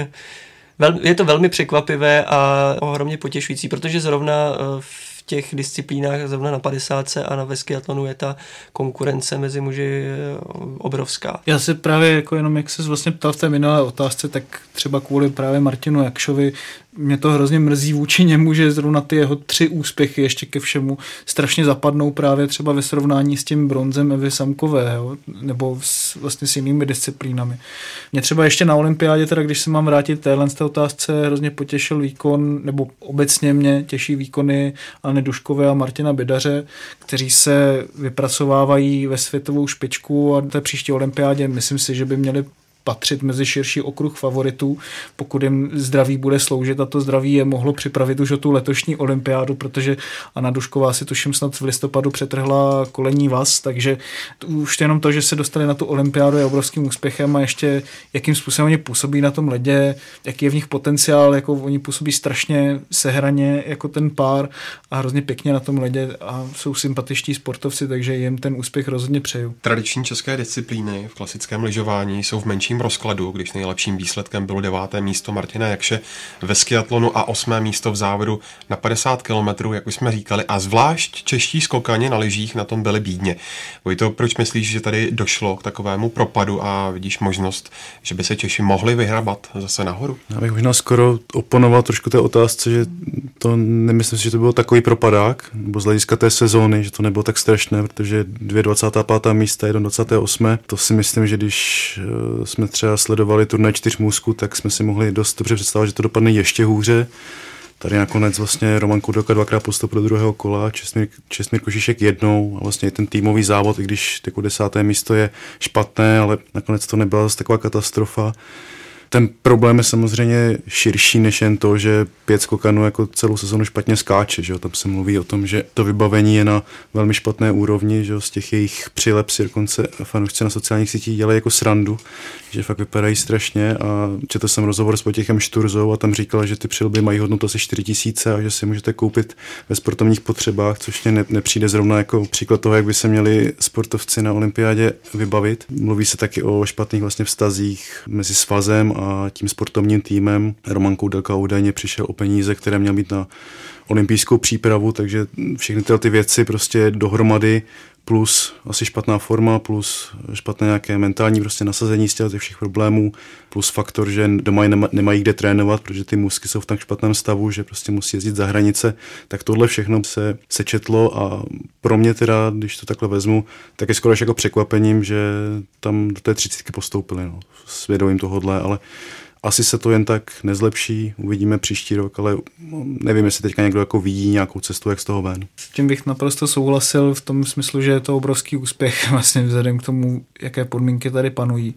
je to velmi překvapivé a ohromně potěšující, protože zrovna v těch disciplínách, zrovna na 50 a na veskiatlonu je ta konkurence mezi muži eh, obrovská. Já se právě jako jenom, jak se vlastně ptal v té minulé otázce, tak třeba kvůli právě Martinu Jakšovi mě to hrozně mrzí vůči němu, že zrovna ty jeho tři úspěchy ještě ke všemu strašně zapadnou právě třeba ve srovnání s tím bronzem Evy Samkové, jo? nebo s, vlastně s jinými disciplínami. Mě třeba ještě na olympiádě, teda když se mám vrátit téhle z té otázce, hrozně potěšil výkon, nebo obecně mě těší výkony Anny Duškové a Martina Bidaře, kteří se vypracovávají ve světovou špičku a té příští olympiádě myslím si, že by měli patřit mezi širší okruh favoritů, pokud jim zdraví bude sloužit a to zdraví je mohlo připravit už o tu letošní olympiádu, protože Anna Dušková si tuším snad v listopadu přetrhla kolení vás, takže už jenom to, že se dostali na tu olympiádu je obrovským úspěchem a ještě jakým způsobem oni působí na tom ledě, jaký je v nich potenciál, jako oni působí strašně sehraně jako ten pár a hrozně pěkně na tom ledě a jsou sympatičtí sportovci, takže jim ten úspěch rozhodně přeju. Tradiční české disciplíny v klasickém lyžování jsou v menším nejlepším rozkladu, když nejlepším výsledkem bylo deváté místo Martina Jakše ve skiatlonu a osmé místo v závodu na 50 km, jak už jsme říkali, a zvlášť čeští skokani na lyžích na tom byli bídně. Vojto, proč myslíš, že tady došlo k takovému propadu a vidíš možnost, že by se Češi mohli vyhrabat zase nahoru? Já bych možná skoro oponoval trošku té otázce, že to nemyslím si, že to bylo takový propadák, nebo z hlediska té sezóny, že to nebylo tak strašné, protože 25. místa, 28. To si myslím, že když eh, jsme jsme třeba sledovali turnaj čtyř můzků, tak jsme si mohli dost dobře představit, že to dopadne ještě hůře. Tady nakonec vlastně Roman Kudoka dvakrát postup do druhého kola, Česmír, Česmír Košišek jednou a vlastně ten týmový závod, i když jako desáté místo je špatné, ale nakonec to nebyla zase taková katastrofa. Ten problém je samozřejmě širší než jen to, že pět skokanů jako celou sezonu špatně skáče. Že jo? Tam se mluví o tom, že to vybavení je na velmi špatné úrovni, že jo? z těch jejich přilep si dokonce fanoušci na sociálních sítích dělají jako srandu, že fakt vypadají strašně a četl jsem rozhovor s Potěchem Šturzou a tam říkal, že ty přilby mají hodnotu asi 4 tisíce a že si můžete koupit ve sportovních potřebách, což mě ne, nepřijde zrovna jako příklad toho, jak by se měli sportovci na olympiádě vybavit. Mluví se taky o špatných vlastně vztazích mezi svazem tím sportovním týmem. Roman Koudelka údajně přišel o peníze, které měl mít na olympijskou přípravu, takže všechny tyhle ty věci prostě dohromady plus asi špatná forma, plus špatné nějaké mentální prostě nasazení z těch všech problémů, plus faktor, že doma nema, nemají kde trénovat, protože ty musky jsou v tak špatném stavu, že prostě musí jezdit za hranice, tak tohle všechno se sečetlo a pro mě teda, když to takhle vezmu, tak je skoro jako překvapením, že tam do té třicítky postoupili, no, s vědomím tohohle, ale asi se to jen tak nezlepší, uvidíme příští rok, ale nevím, jestli teďka někdo jako vidí nějakou cestu, jak z toho ven. S tím bych naprosto souhlasil v tom smyslu, že je to obrovský úspěch (laughs) vlastně vzhledem k tomu, jaké podmínky tady panují.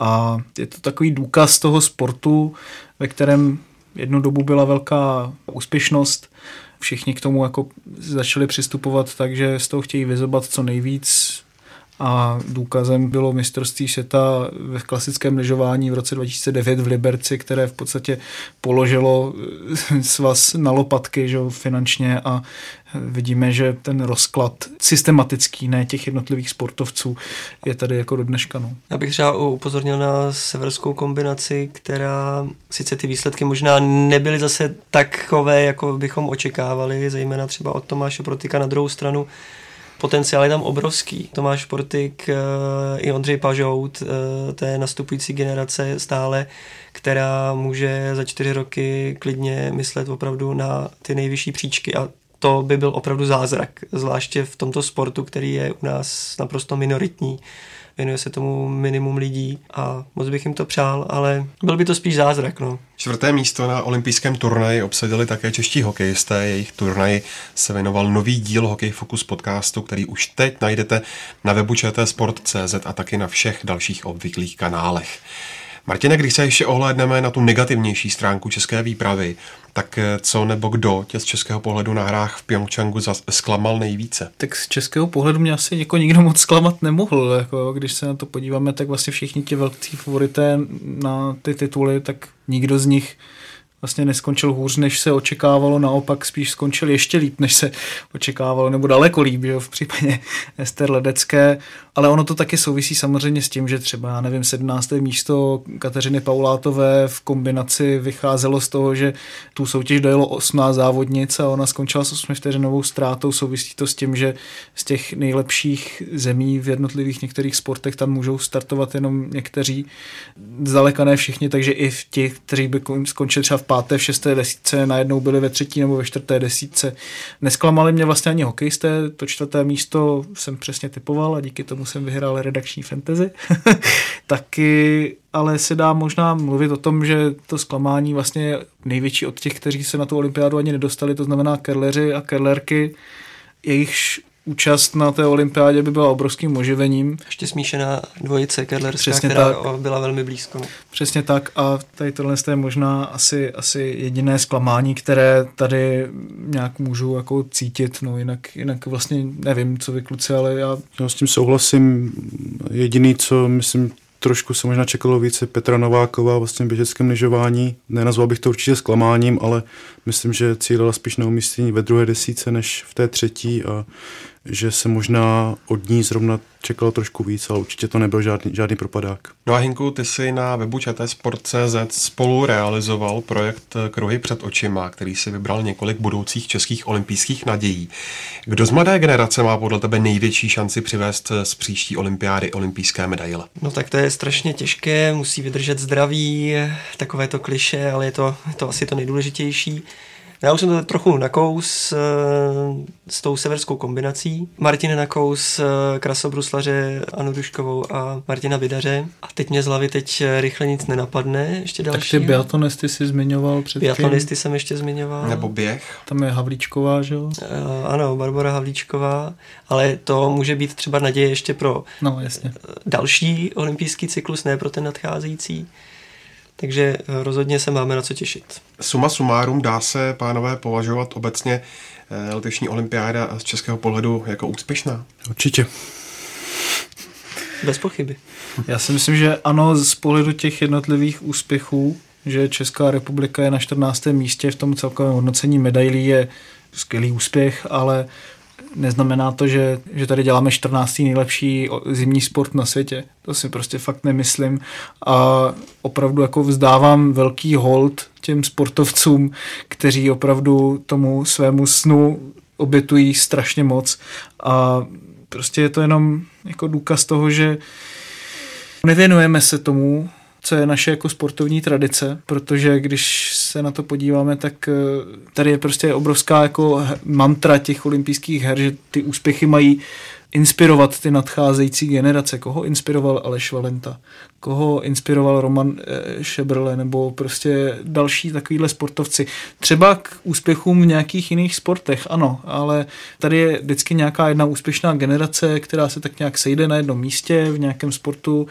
A je to takový důkaz toho sportu, ve kterém jednu dobu byla velká úspěšnost. Všichni k tomu jako začali přistupovat tak, že z toho chtějí vyzobat co nejvíc, a důkazem bylo mistrovství světa ve klasickém lyžování v roce 2009 v Liberci, které v podstatě položilo eh, (laughs) svaz na lopatky že, finančně a vidíme, že ten rozklad systematický, ne těch jednotlivých sportovců, je tady jako do dneška. No. Já bych třeba upozornil na severskou kombinaci, která sice ty výsledky možná nebyly zase takové, jako bychom očekávali, zejména třeba od Tomáše Protika na druhou stranu, potenciál je tam obrovský. Tomáš Portik eh, i Ondřej Pažout, eh, té nastupující generace stále, která může za čtyři roky klidně myslet opravdu na ty nejvyšší příčky a to by byl opravdu zázrak, zvláště v tomto sportu, který je u nás naprosto minoritní věnuje se tomu minimum lidí a moc bych jim to přál, ale byl by to spíš zázrak. No. Čtvrté místo na olympijském turnaji obsadili také čeští hokejisté. Jejich turnaj se věnoval nový díl Hokej Focus podcastu, který už teď najdete na webu čtsport.cz a taky na všech dalších obvyklých kanálech. Martine, když se ještě ohlédneme na tu negativnější stránku české výpravy, tak eh, co nebo kdo tě z českého pohledu na hrách v Pyeongchangu zklamal nejvíce? Tak z českého pohledu mě asi jako nikdo (laughs) moc zklamat nemohl. Jako, když se na to podíváme, tak vlastně všichni ti velcí favorité na ty tituly, tak nikdo z nich vlastně neskončil hůř, než se očekávalo, naopak spíš skončil ještě líp, než se očekávalo, nebo daleko líp, jo, v případě Ester Ledecké, ale ono to taky souvisí samozřejmě s tím, že třeba, já nevím, 17. místo Kateřiny Paulátové v kombinaci vycházelo z toho, že tu soutěž dojelo 18 závodnic a ona skončila s 8 vteřinovou ztrátou, souvisí to s tím, že z těch nejlepších zemí v jednotlivých některých sportech tam můžou startovat jenom někteří, zdaleka ne všichni, takže i v těch, kteří by skončili třeba v páté, v šesté desítce, najednou byli ve třetí nebo ve čtvrté desítce. Nesklamali mě vlastně ani hokejisté, to čtvrté místo jsem přesně typoval a díky tomu jsem vyhrál redakční fantasy. (laughs) Taky ale se dá možná mluvit o tom, že to zklamání vlastně je největší od těch, kteří se na tu olympiádu ani nedostali, to znamená kerleři a kerlerky, jejichž účast na té olympiádě by byla obrovským oživením. Ještě smíšená dvojice Kedlerská, Přesně která tak. byla velmi blízko. Přesně tak a tady tohle je možná asi, asi jediné zklamání, které tady nějak můžu jako cítit, no jinak, jinak vlastně nevím, co vy kluci, ale já... Já s tím souhlasím. Jediný, co myslím, trošku se možná čekalo více Petra Nováková vlastně v běžeckém lyžování. Nenazval bych to určitě zklamáním, ale myslím, že cílila spíš na umístění ve druhé desíce než v té třetí a že se možná od ní zrovna čekalo trošku víc, ale určitě to nebyl žádný, žádný propadák. No a Hinku, ty si na webu Sport.cz spolu realizoval projekt Kruhy před očima, který si vybral několik budoucích českých olympijských nadějí. Kdo z mladé generace má podle tebe největší šanci přivést z příští olympiády olympijské medaile? No tak to je strašně těžké, musí vydržet zdraví, takové to kliše, ale je to, je to asi to nejdůležitější. Já už jsem to trochu nakous eh, s tou severskou kombinací. Martin nakous eh, krasobruslaře Anu Duškovou a Martina Vidaře. A teď mě z hlavy teď eh, rychle nic nenapadne. Ještě další. Tak ty biatlonisty si zmiňoval před Biatlonisty jsem ještě zmiňoval. Nebo běh. Tam je Havlíčková, že jo? Ano, Barbara Havlíčková. Ale to může být třeba naděje ještě pro no, jasně. další olympijský cyklus, ne pro ten nadcházející. Takže rozhodně se máme na co těšit. Suma sumárum dá se, pánové, považovat obecně letošní olympiáda z českého pohledu jako úspěšná? Určitě. Bez pochyby. Já si myslím, že ano, z pohledu těch jednotlivých úspěchů, že Česká republika je na 14. místě v tom celkovém hodnocení medailí je skvělý úspěch, ale neznamená to, že, že tady děláme 14. nejlepší zimní sport na světě. To si prostě fakt nemyslím a opravdu jako vzdávám velký hold těm sportovcům, kteří opravdu tomu svému snu obětují strašně moc a prostě je to jenom jako důkaz toho, že nevěnujeme se tomu, co je naše jako sportovní tradice, protože když se na to podíváme, tak eh, tady je prostě obrovská jako mantra těch olympijských her, že ty úspěchy mají inspirovat ty nadcházející generace. Koho inspiroval Aleš Valenta? Koho inspiroval Roman eh, Šebrle nebo prostě další takovýhle sportovci? Třeba k úspěchům v nějakých jiných sportech, ano, ale tady je vždycky nějaká jedna úspěšná generace, která se tak nějak sejde na jednom místě v nějakém sportu,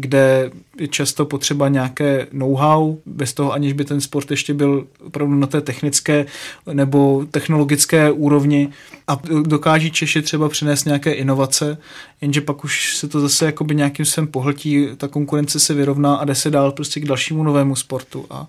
kde je často potřeba nějaké know-how, bez toho aniž by ten sport ještě byl opravdu na té technické nebo technologické úrovni a dokáží Češi třeba přinést nějaké inovace, jenže pak už se to zase jakoby nějakým sem pohltí, ta konkurence se vyrovná a jde se dál prostě k dalšímu novému sportu a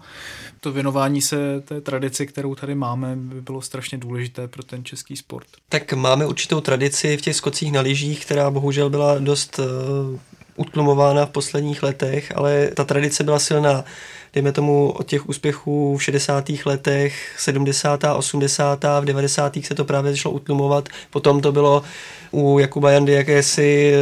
to věnování se té tradici, kterou tady máme, by bylo strašně důležité pro ten český sport. Tak máme určitou tradici v těch skocích na lyžích, která bohužel byla dost uh, utlumována v posledních letech, ale ta tradice byla silná dejme tomu od těch úspěchů v 60. letech, 70. 80. v 90. se to právě začalo utlumovat, potom to bylo u Jakuba Jandy jakési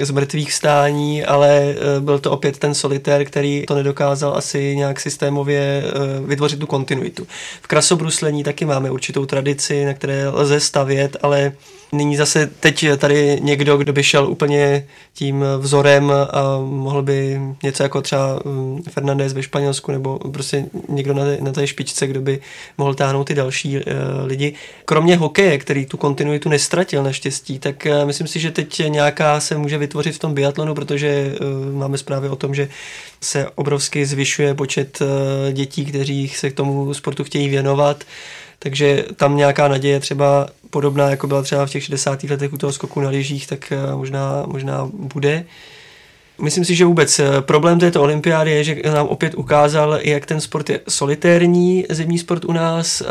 eh, z mrtvých stání, ale eh, byl to opět ten solitér, který to nedokázal asi nějak systémově eh, vytvořit tu kontinuitu. V krasobruslení taky máme určitou tradici, na které lze stavět, ale Nyní zase teď tady někdo, kdo by šel úplně tím vzorem a mohl by něco jako třeba Fernandez ve Španělsku nebo prostě někdo na té, na té špičce, kdo by mohl táhnout ty další uh, lidi. Kromě hokeje, který tu kontinuitu nestratil naštěstí, tak uh, myslím si, že teď nějaká se může vytvořit v tom biatlonu, protože uh, máme zprávy o tom, že se obrovsky zvyšuje počet uh, dětí, kteří se k tomu sportu chtějí věnovat. Takže tam nějaká naděje třeba podobná, jako byla třeba v těch 60. letech u toho skoku na lyžích, tak eh, možná, možná bude. Myslím si, že vůbec eh, problém této olympiády je, že nám opět ukázal, jak ten sport je solitérní, zimní sport u nás, eh,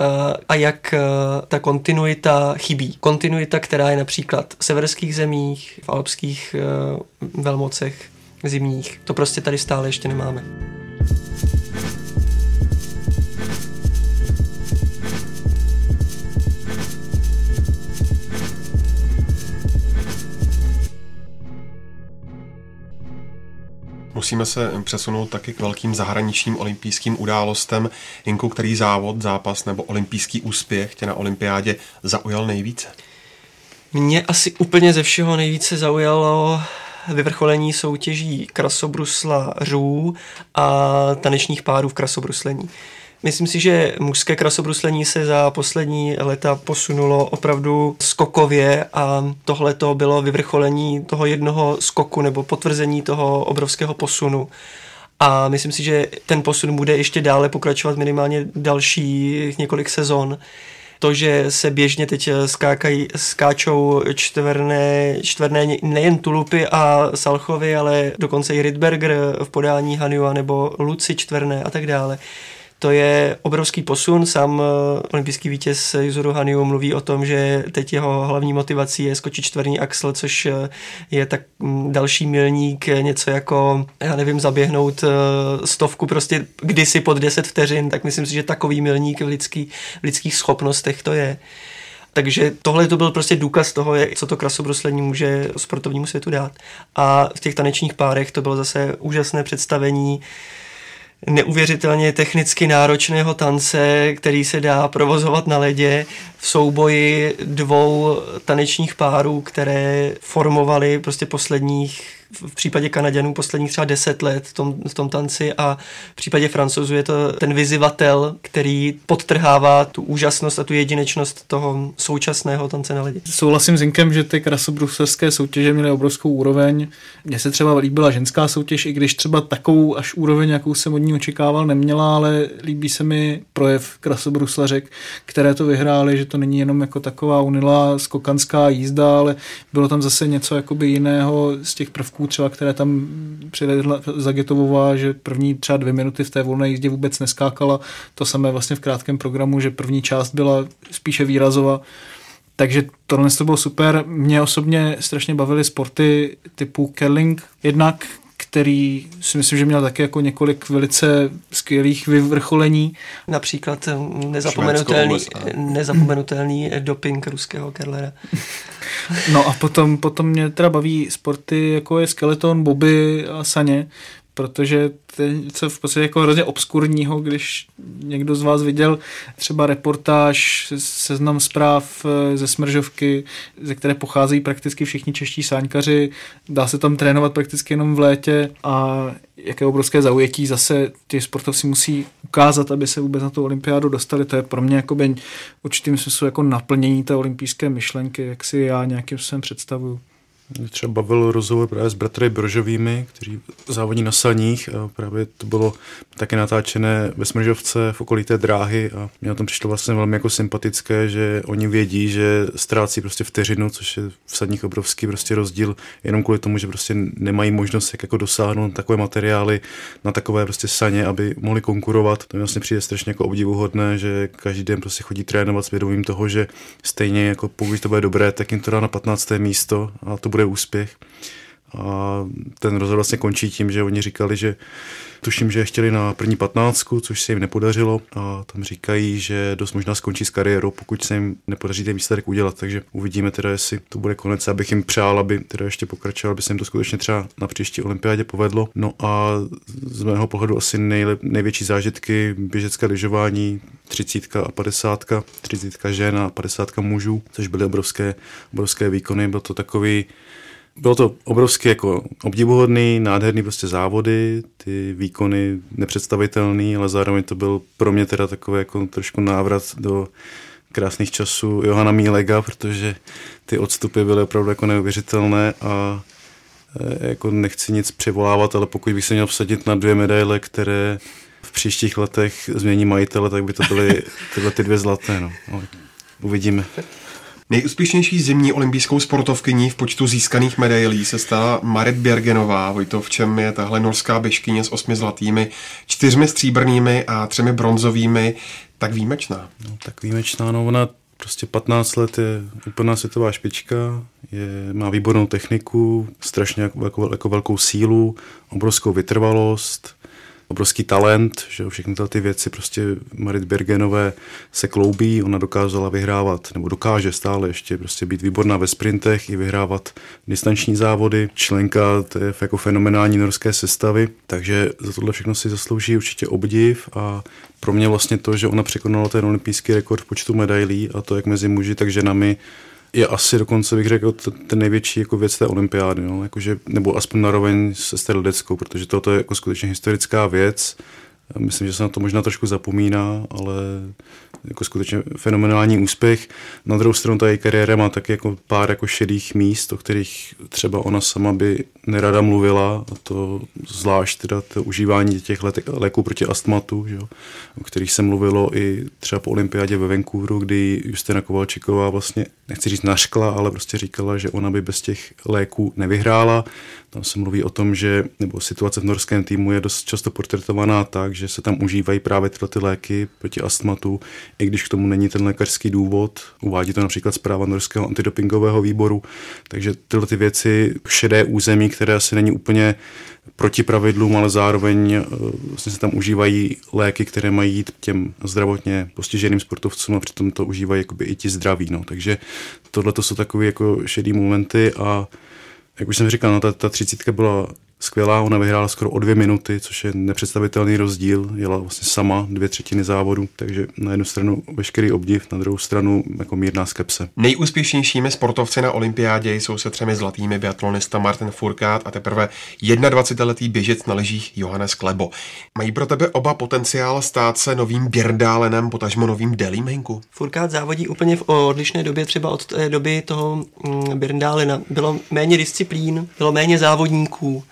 a jak ta kontinuita chybí. Kontinuita, která je například v severských zemích, v alpských velmocech zimních, to prostě tady stále ještě nemáme. Musíme se přesunout taky k velkým zahraničním olympijským událostem. Jinku, který závod, zápas nebo olympijský úspěch tě na olympiádě zaujal nejvíce? Mě asi úplně ze všeho nejvíce zaujalo vyvrcholení soutěží krasobruslařů a tanečních párů v krasobruslení. Myslím si, že mužské krasobruslení se za poslední léta posunulo opravdu skokově a tohle to bylo vyvrcholení toho jednoho skoku nebo potvrzení toho obrovského posunu. A myslím si, že ten posun bude ještě dále pokračovat minimálně další několik sezon. To, že se běžně teď skákají, skáčou čtverné, čtverné nejen tulupy a salchovy, ale dokonce i Rydberger v podání Hanua nebo Luci čtverné a tak dále to je obrovský posun. Sám eh, olympijský vítěz Yuzuru Haniu mluví o tom, že teď jeho hlavní motivací je skočit čtvrný axel, což eh, je tak mm, další milník, něco jako, já nevím, zaběhnout eh, stovku prostě kdysi pod 10 vteřin, tak myslím si, že takový milník v, lidský, v lidských schopnostech to je. Takže tohle to byl prostě důkaz toho, co to krasobruslení může sportovnímu světu dát. A v těch tanečních párech to bylo zase úžasné představení neuvěřitelně technicky náročného tance, který se dá provozovat na ledě v souboji dvou tanečních párů, které formovaly prostě posledních v případě Kanaděnů posledních třeba 10 let v tom, v tom tanci a v případě Francouzů je to ten vyzivatel, který podtrhává tu úžasnost a tu jedinečnost toho současného tance na lidi. Souhlasím s Inkem, že ty krasobruselské soutěže měly obrovskou úroveň. Mně se třeba líbila ženská soutěž, i když třeba takovou až úroveň, jakou jsem od ní očekával, neměla, ale líbí se mi projev krasobruslařek, které to vyhrály, že to není jenom jako taková unila skokanská jízda, ale bylo tam zase něco jakoby jiného z těch prvků třeba, které tam přivedla Zagetovová, že první třeba dvě minuty v té volné jízdě vůbec neskákala. To samé vlastně v krátkém programu, že první část byla spíše výrazová. Takže tohle to bylo super. Mě osobně strašně bavily sporty typu curling. Jednak který si myslím, že měl také jako několik velice skvělých vyvrcholení. Například nezapomenutelný, nezapomenutelný doping ruského Kerlera. no a potom, potom mě teda baví sporty, jako je skeleton, boby a saně, protože to je něco v podstatě jako hrozně obskurního, když někdo z vás viděl třeba reportáž, seznam zpráv eh, ze Smržovky, ze které pocházejí prakticky všichni čeští sáňkaři, dá se tam trénovat prakticky jenom v létě a jaké obrovské zaujetí zase ti sportovci musí ukázat, aby se vůbec na tu olympiádu dostali. To je pro mě jako určitým smyslu jako naplnění té olympijské myšlenky, jak si já nějakým způsobem představuju. Třeba bavil rozhovor právě s bratry Brožovými, kteří závodí na saních a právě to bylo také natáčené ve Smržovce v okolí té dráhy a mě na tom přišlo vlastně velmi jako sympatické, že oni vědí, že ztrácí prostě vteřinu, což je v sadních obrovský prostě rozdíl, jenom kvůli tomu, že prostě nemají možnost jak jako dosáhnout takové materiály na takové prostě saně, aby mohli konkurovat. To mi vlastně přijde strašně jako obdivuhodné, že každý den prostě chodí trénovat s vědomím toho, že stejně jako pokud to bude dobré, tak jim to dá na 15. místo a to bude bude úspěch. A ten rozhovor vlastně končí tím, že oni říkali, že tuším, že chtěli na první patnáctku, což se jim nepodařilo a tam říkají, že dost možná skončí s kariérou, pokud se jim nepodaří ten výsledek udělat. Takže uvidíme teda, jestli to bude konec, abych jim přál, aby teda ještě pokračoval, aby se jim to skutečně třeba na příští olympiádě povedlo. No a z mého pohledu asi nejlep, největší zážitky běžecké lyžování, 30 a 50, 30 žen a 50 mužů, což byly obrovské, obrovské výkony. Byl to takový bylo to obrovsky jako obdivuhodný, nádherný prostě závody, ty výkony nepředstavitelný, ale zároveň to byl pro mě teda takový jako trošku návrat do krásných časů Johana Mílega, protože ty odstupy byly opravdu jako neuvěřitelné a e, jako nechci nic přivolávat, ale pokud bych se měl vsadit na dvě medaile, které v příštích letech změní majitele, tak by to byly tyhle ty dvě zlaté. No. Uvidíme. Nejúspěšnější zimní olympijskou sportovkyní v počtu získaných medailí se stala Marit Bjergenová. Vojto, v čem je tahle norská běžkyně s osmi zlatými, čtyřmi stříbrnými a třemi bronzovými tak výjimečná? No, tak výjimečná, no ona prostě 15 let je úplná světová špička, je, má výbornou techniku, strašně jako, jako, jako velkou sílu, obrovskou vytrvalost, obrovský talent, že všechny ty věci prostě Marit Bergenové se kloubí, ona dokázala vyhrávat, nebo dokáže stále ještě prostě být výborná ve sprintech i vyhrávat distanční závody, členka té jako fenomenální norské sestavy, takže za tohle všechno si zaslouží určitě obdiv a pro mě vlastně to, že ona překonala ten olympijský rekord v počtu medailí a to jak mezi muži, tak ženami, je asi dokonce bych řekl ten největší jako věc té olympiády, no? Jakože, nebo aspoň naroveň se Sterledeckou, protože toto je jako skutečně historická věc. Myslím, že se na to možná trošku zapomíná, ale jako skutečně fenomenální úspěch. Na druhou stranu ta její kariéra má taky jako pár jako šedých míst, o kterých třeba ona sama by nerada mluvila, a to zvlášť teda to užívání těch léků proti astmatu, že jo, o kterých se mluvilo i třeba po olympiádě ve Vancouveru, kdy Justina Kovalčiková vlastně, nechci říct naškla, ale prostě říkala, že ona by bez těch léků nevyhrála. Tam se mluví o tom, že nebo situace v norském týmu je dost často portretovaná tak, že se tam užívají právě tyhle ty léky proti astmatu, i když k tomu není ten lékařský důvod. Uvádí to například zpráva norského antidopingového výboru. Takže tyhle ty věci, šedé území, které asi není úplně proti pravidlům, ale zároveň eh, vlastně se tam užívají léky, které mají jít těm zdravotně postiženým sportovcům a přitom to užívají jakoby i ti zdraví. No. Takže tohle to jsou takové jako šedý momenty a jak už jsem říkal, no, ta, ta třicítka byla skvělá, ona vyhrála skoro o dvě minuty, což je nepředstavitelný rozdíl, jela vlastně sama dvě třetiny závodu, takže na jednu stranu veškerý obdiv, na druhou stranu jako mírná skepse. Nejúspěšnějšími sportovci na olympiádě jsou se třemi zlatými biatlonista Martin Furkát a teprve 21-letý běžec na lyžích Johannes Klebo. Mají pro tebe oba potenciál stát se novým Bjerdálenem, potažmo novým Delím, Henku? Furkát závodí úplně v odlišné době, třeba od té doby toho mm, Bjerndálena. Bylo méně disciplín, bylo méně závodníků,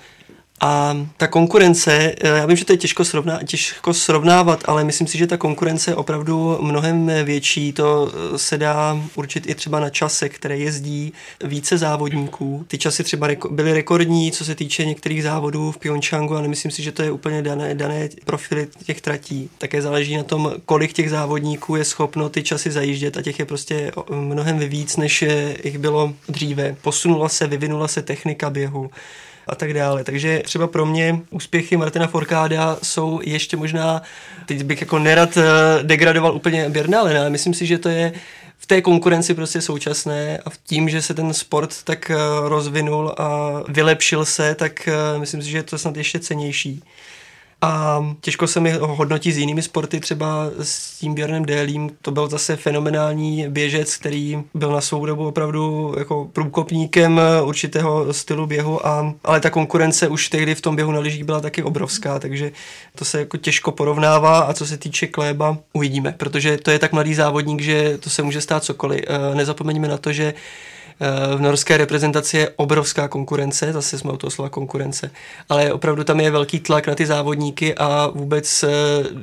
a ta konkurence, eh, já vím, že to je těžko, srovná, těžko srovnávat, ale myslím si, že ta konkurence je opravdu mnohem větší. To eh, se dá určit i třeba na čase, které jezdí více závodníků. Ty časy třeba byly rekordní, co se týče některých závodů v Pyeongchangu, ale myslím si, že to je úplně dané, dané profily těch tratí. Také záleží na tom, kolik těch závodníků je schopno ty časy zajíždět a těch je prostě mnohem víc, než jich bylo dříve. Posunula se, vyvinula se technika běhu a tak dále. Takže třeba pro mě úspěchy Martina Forkáda jsou ještě možná, teď bych jako nerad eh, degradoval úplně Bernalena, ale myslím si, že to je v té konkurenci prostě současné a v tím, že se ten sport tak eh, rozvinul a vylepšil se, tak eh, myslím si, že je to snad ještě cenější. A těžko se mi hodnotí s jinými sporty, třeba s tím Björnem Délím. To byl zase fenomenální běžec, který byl na svou dobu opravdu jako průkopníkem určitého stylu běhu, a, ale ta konkurence už tehdy v tom běhu na lyžích byla taky obrovská, takže to se jako těžko porovnává a co se týče Kléba, uvidíme, protože to je tak mladý závodník, že to se může stát cokoliv. Eh, nezapomeňme na to, že v norské reprezentaci je obrovská konkurence, zase jsme u toho slova konkurence, ale opravdu tam je velký tlak na ty závodníky a vůbec eh,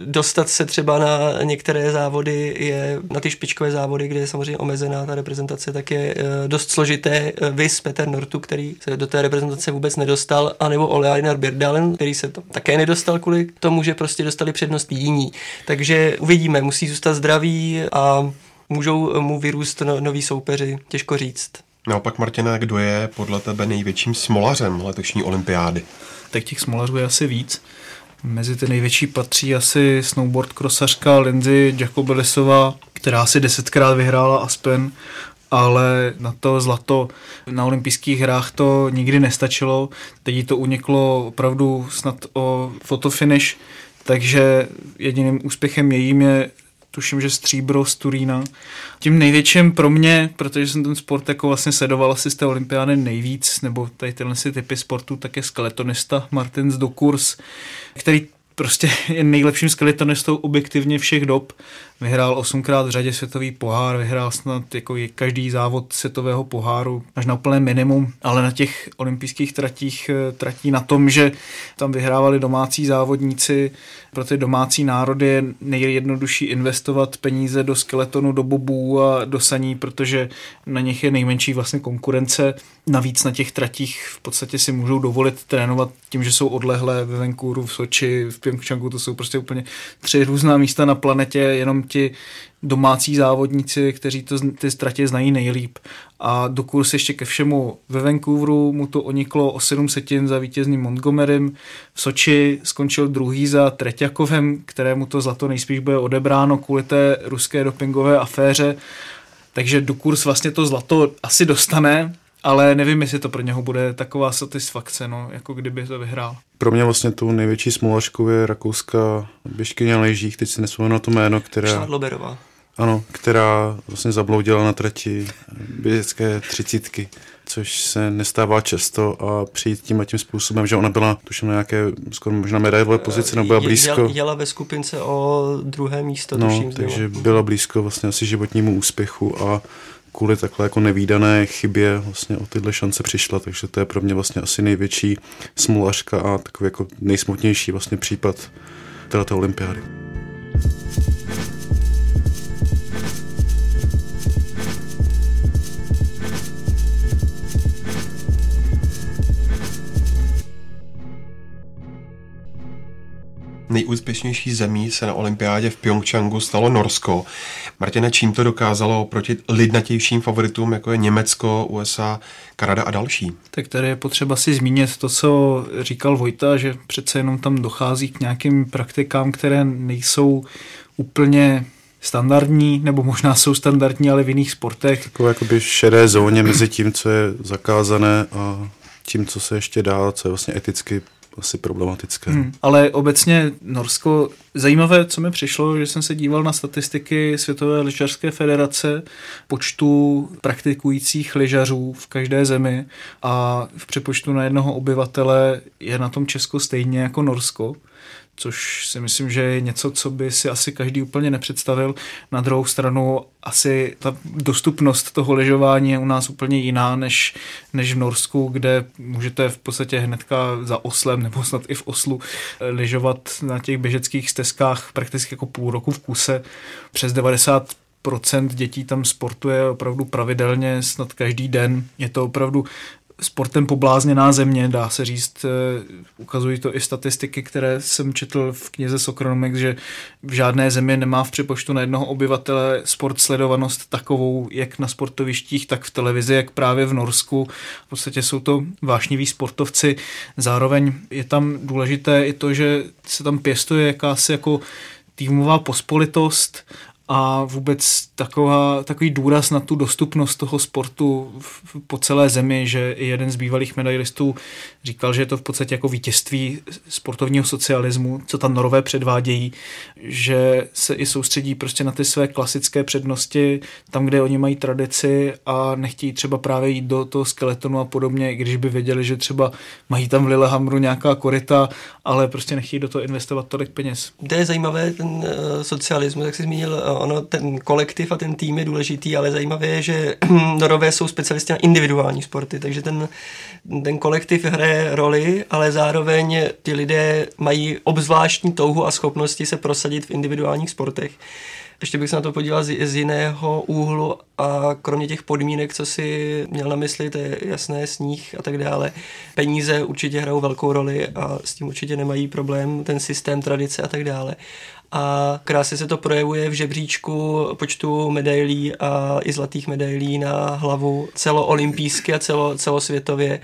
dostat se třeba na některé závody, je na ty špičkové závody, kde je samozřejmě omezená ta reprezentace, tak je eh, dost složité. Eh, Vys Peter Nortu, který se do té reprezentace vůbec nedostal, anebo Ole Einar Birdalen, který se to také nedostal kvůli tomu, že prostě dostali přednost jiní. Takže uvidíme, musí zůstat zdraví a můžou mu vyrůst no, noví soupeři, těžko říct. Naopak, Martina, kdo je podle tebe největším smolařem letošní olympiády? Tak těch smolařů je asi víc. Mezi ty největší patří asi snowboard krosařka Lindsay Jacobelisova, která si desetkrát vyhrála Aspen, ale na to zlato na olympijských hrách to nikdy nestačilo. Teď jí to uniklo opravdu snad o fotofinish, takže jediným úspěchem jejím je tuším, že stříbro z Turína. Tím největším pro mě, protože jsem ten sport jako vlastně sledoval asi z té olympiády nejvíc, nebo tady tyhle si typy sportu, tak je skeletonista Martin Zdokurs, který prostě je nejlepším skeletonistou objektivně všech dob. Vyhrál osmkrát v řadě světový pohár, vyhrál snad jako každý závod světového poháru až na úplné minimum, ale na těch olympijských tratích eh, tratí na tom, že tam vyhrávali domácí závodníci, pro ty domácí národy je nejjednodušší investovat peníze do skeletonu, do bobů a do saní, protože na nich je nejmenší vlastně konkurence. Navíc na těch tratích v podstatě si můžou dovolit trénovat tím, že jsou odlehlé ve Vancouveru, v Soči, v Pyeongchangu, to jsou prostě úplně tři různá místa na planetě, jenom ti domácí závodníci, kteří to, ty ztratě znají nejlíp. A do kurz ještě ke všemu ve Vancouveru mu to oniklo o 7 setin za vítězným Montgomerym. V Soči skončil druhý za Treťakovem, kterému to zlato nejspíš bude odebráno kvůli té ruské dopingové aféře. Takže do kurz vlastně to zlato asi dostane, ale nevím, jestli to pro něho bude taková satisfakce, no, jako kdyby to vyhrál. Pro mě vlastně tu největší smolařkou je rakouská běžkyně na lyžích, teď si nespomenu na to jméno, která... Šádloberová. Ano, která vlastně zabloudila na trati běžecké třicítky, což se nestává často a přijít tím a tím způsobem, že ona byla, tuším, na nějaké skoro možná medailové pozici, nebo byla blízko. Jela ve skupince o druhé místo, no, tuším. takže byla blízko vlastně asi životnímu úspěchu a kvůli takhle jako nevýdané chybě vlastně o tyhle šance přišla, takže to je pro mě vlastně asi největší smolařka a takový jako nejsmutnější vlastně případ této olympiády. Nejúspěšnější zemí se na olympiádě v Pyeongchangu stalo Norsko. Martina, čím to dokázalo oproti lidnatějším favoritům, jako je Německo, USA, Kanada a další? Tak tady je potřeba si zmínit to, co říkal Vojta, že přece jenom tam dochází k nějakým praktikám, které nejsou úplně standardní, nebo možná jsou standardní, ale v jiných sportech. Takové jakoby šedé zóně mezi tím, co je zakázané a tím, co se ještě dá, co je vlastně eticky asi problematické. Hmm, ale obecně Norsko, zajímavé, co mi přišlo, že jsem se díval na statistiky Světové lyžařské federace počtu praktikujících lyžařů v každé zemi a v přepočtu na jednoho obyvatele je na tom Česko stejně jako Norsko což si myslím, že je něco, co by si asi každý úplně nepředstavil. Na druhou stranu asi ta dostupnost toho lyžování je u nás úplně jiná než, než v Norsku, kde můžete v podstatě hnedka za Oslem nebo snad i v Oslu lyžovat na těch běžeckých stezkách prakticky jako půl roku v kuse. Přes 90 procent dětí tam sportuje opravdu pravidelně, snad každý den. Je to opravdu sportem poblázněná země, dá se říct. Eh, ukazují to i statistiky, které jsem četl v knize Sokronomics, že v žádné zemi nemá v přepočtu na jednoho obyvatele sport sledovanost takovou, jak na sportovištích, tak v televizi, jak právě v Norsku. V podstatě jsou to vášniví sportovci. Zároveň je tam důležité i to, že se tam pěstuje jakási jako týmová pospolitost a vůbec taková, takový důraz na tu dostupnost toho sportu v, po celé zemi, že i jeden z bývalých medailistů říkal, že je to v podstatě jako vítězství sportovního socialismu, co tam norové předvádějí, že se i soustředí prostě na ty své klasické přednosti, tam, kde oni mají tradici a nechtějí třeba právě jít do toho skeletonu a podobně, když by věděli, že třeba mají tam v Lillehammeru nějaká korita, ale prostě nechtějí do toho investovat tolik peněz. To je zajímavé, ten uh, socialismus, jak jsi zmínil, uh, ono, ten kolektiv a ten tým je důležitý, ale zajímavé je, že (clears throat) norové jsou specialisti na individuální sporty, takže ten, ten kolektiv hraje roli, ale zároveň ty lidé mají obzvláštní touhu a schopnosti se prosadit v individuálních sportech. Ještě bych se na to podíval z, z jiného úhlu a kromě těch podmínek, co si měl na mysli, to je jasné, sníh a tak dále, peníze určitě hrajou velkou roli a s tím určitě nemají problém, ten systém, tradice a tak dále a krásně se to projevuje v žebříčku počtu medailí a i zlatých medailí na hlavu celoolympijsky a celo, celosvětově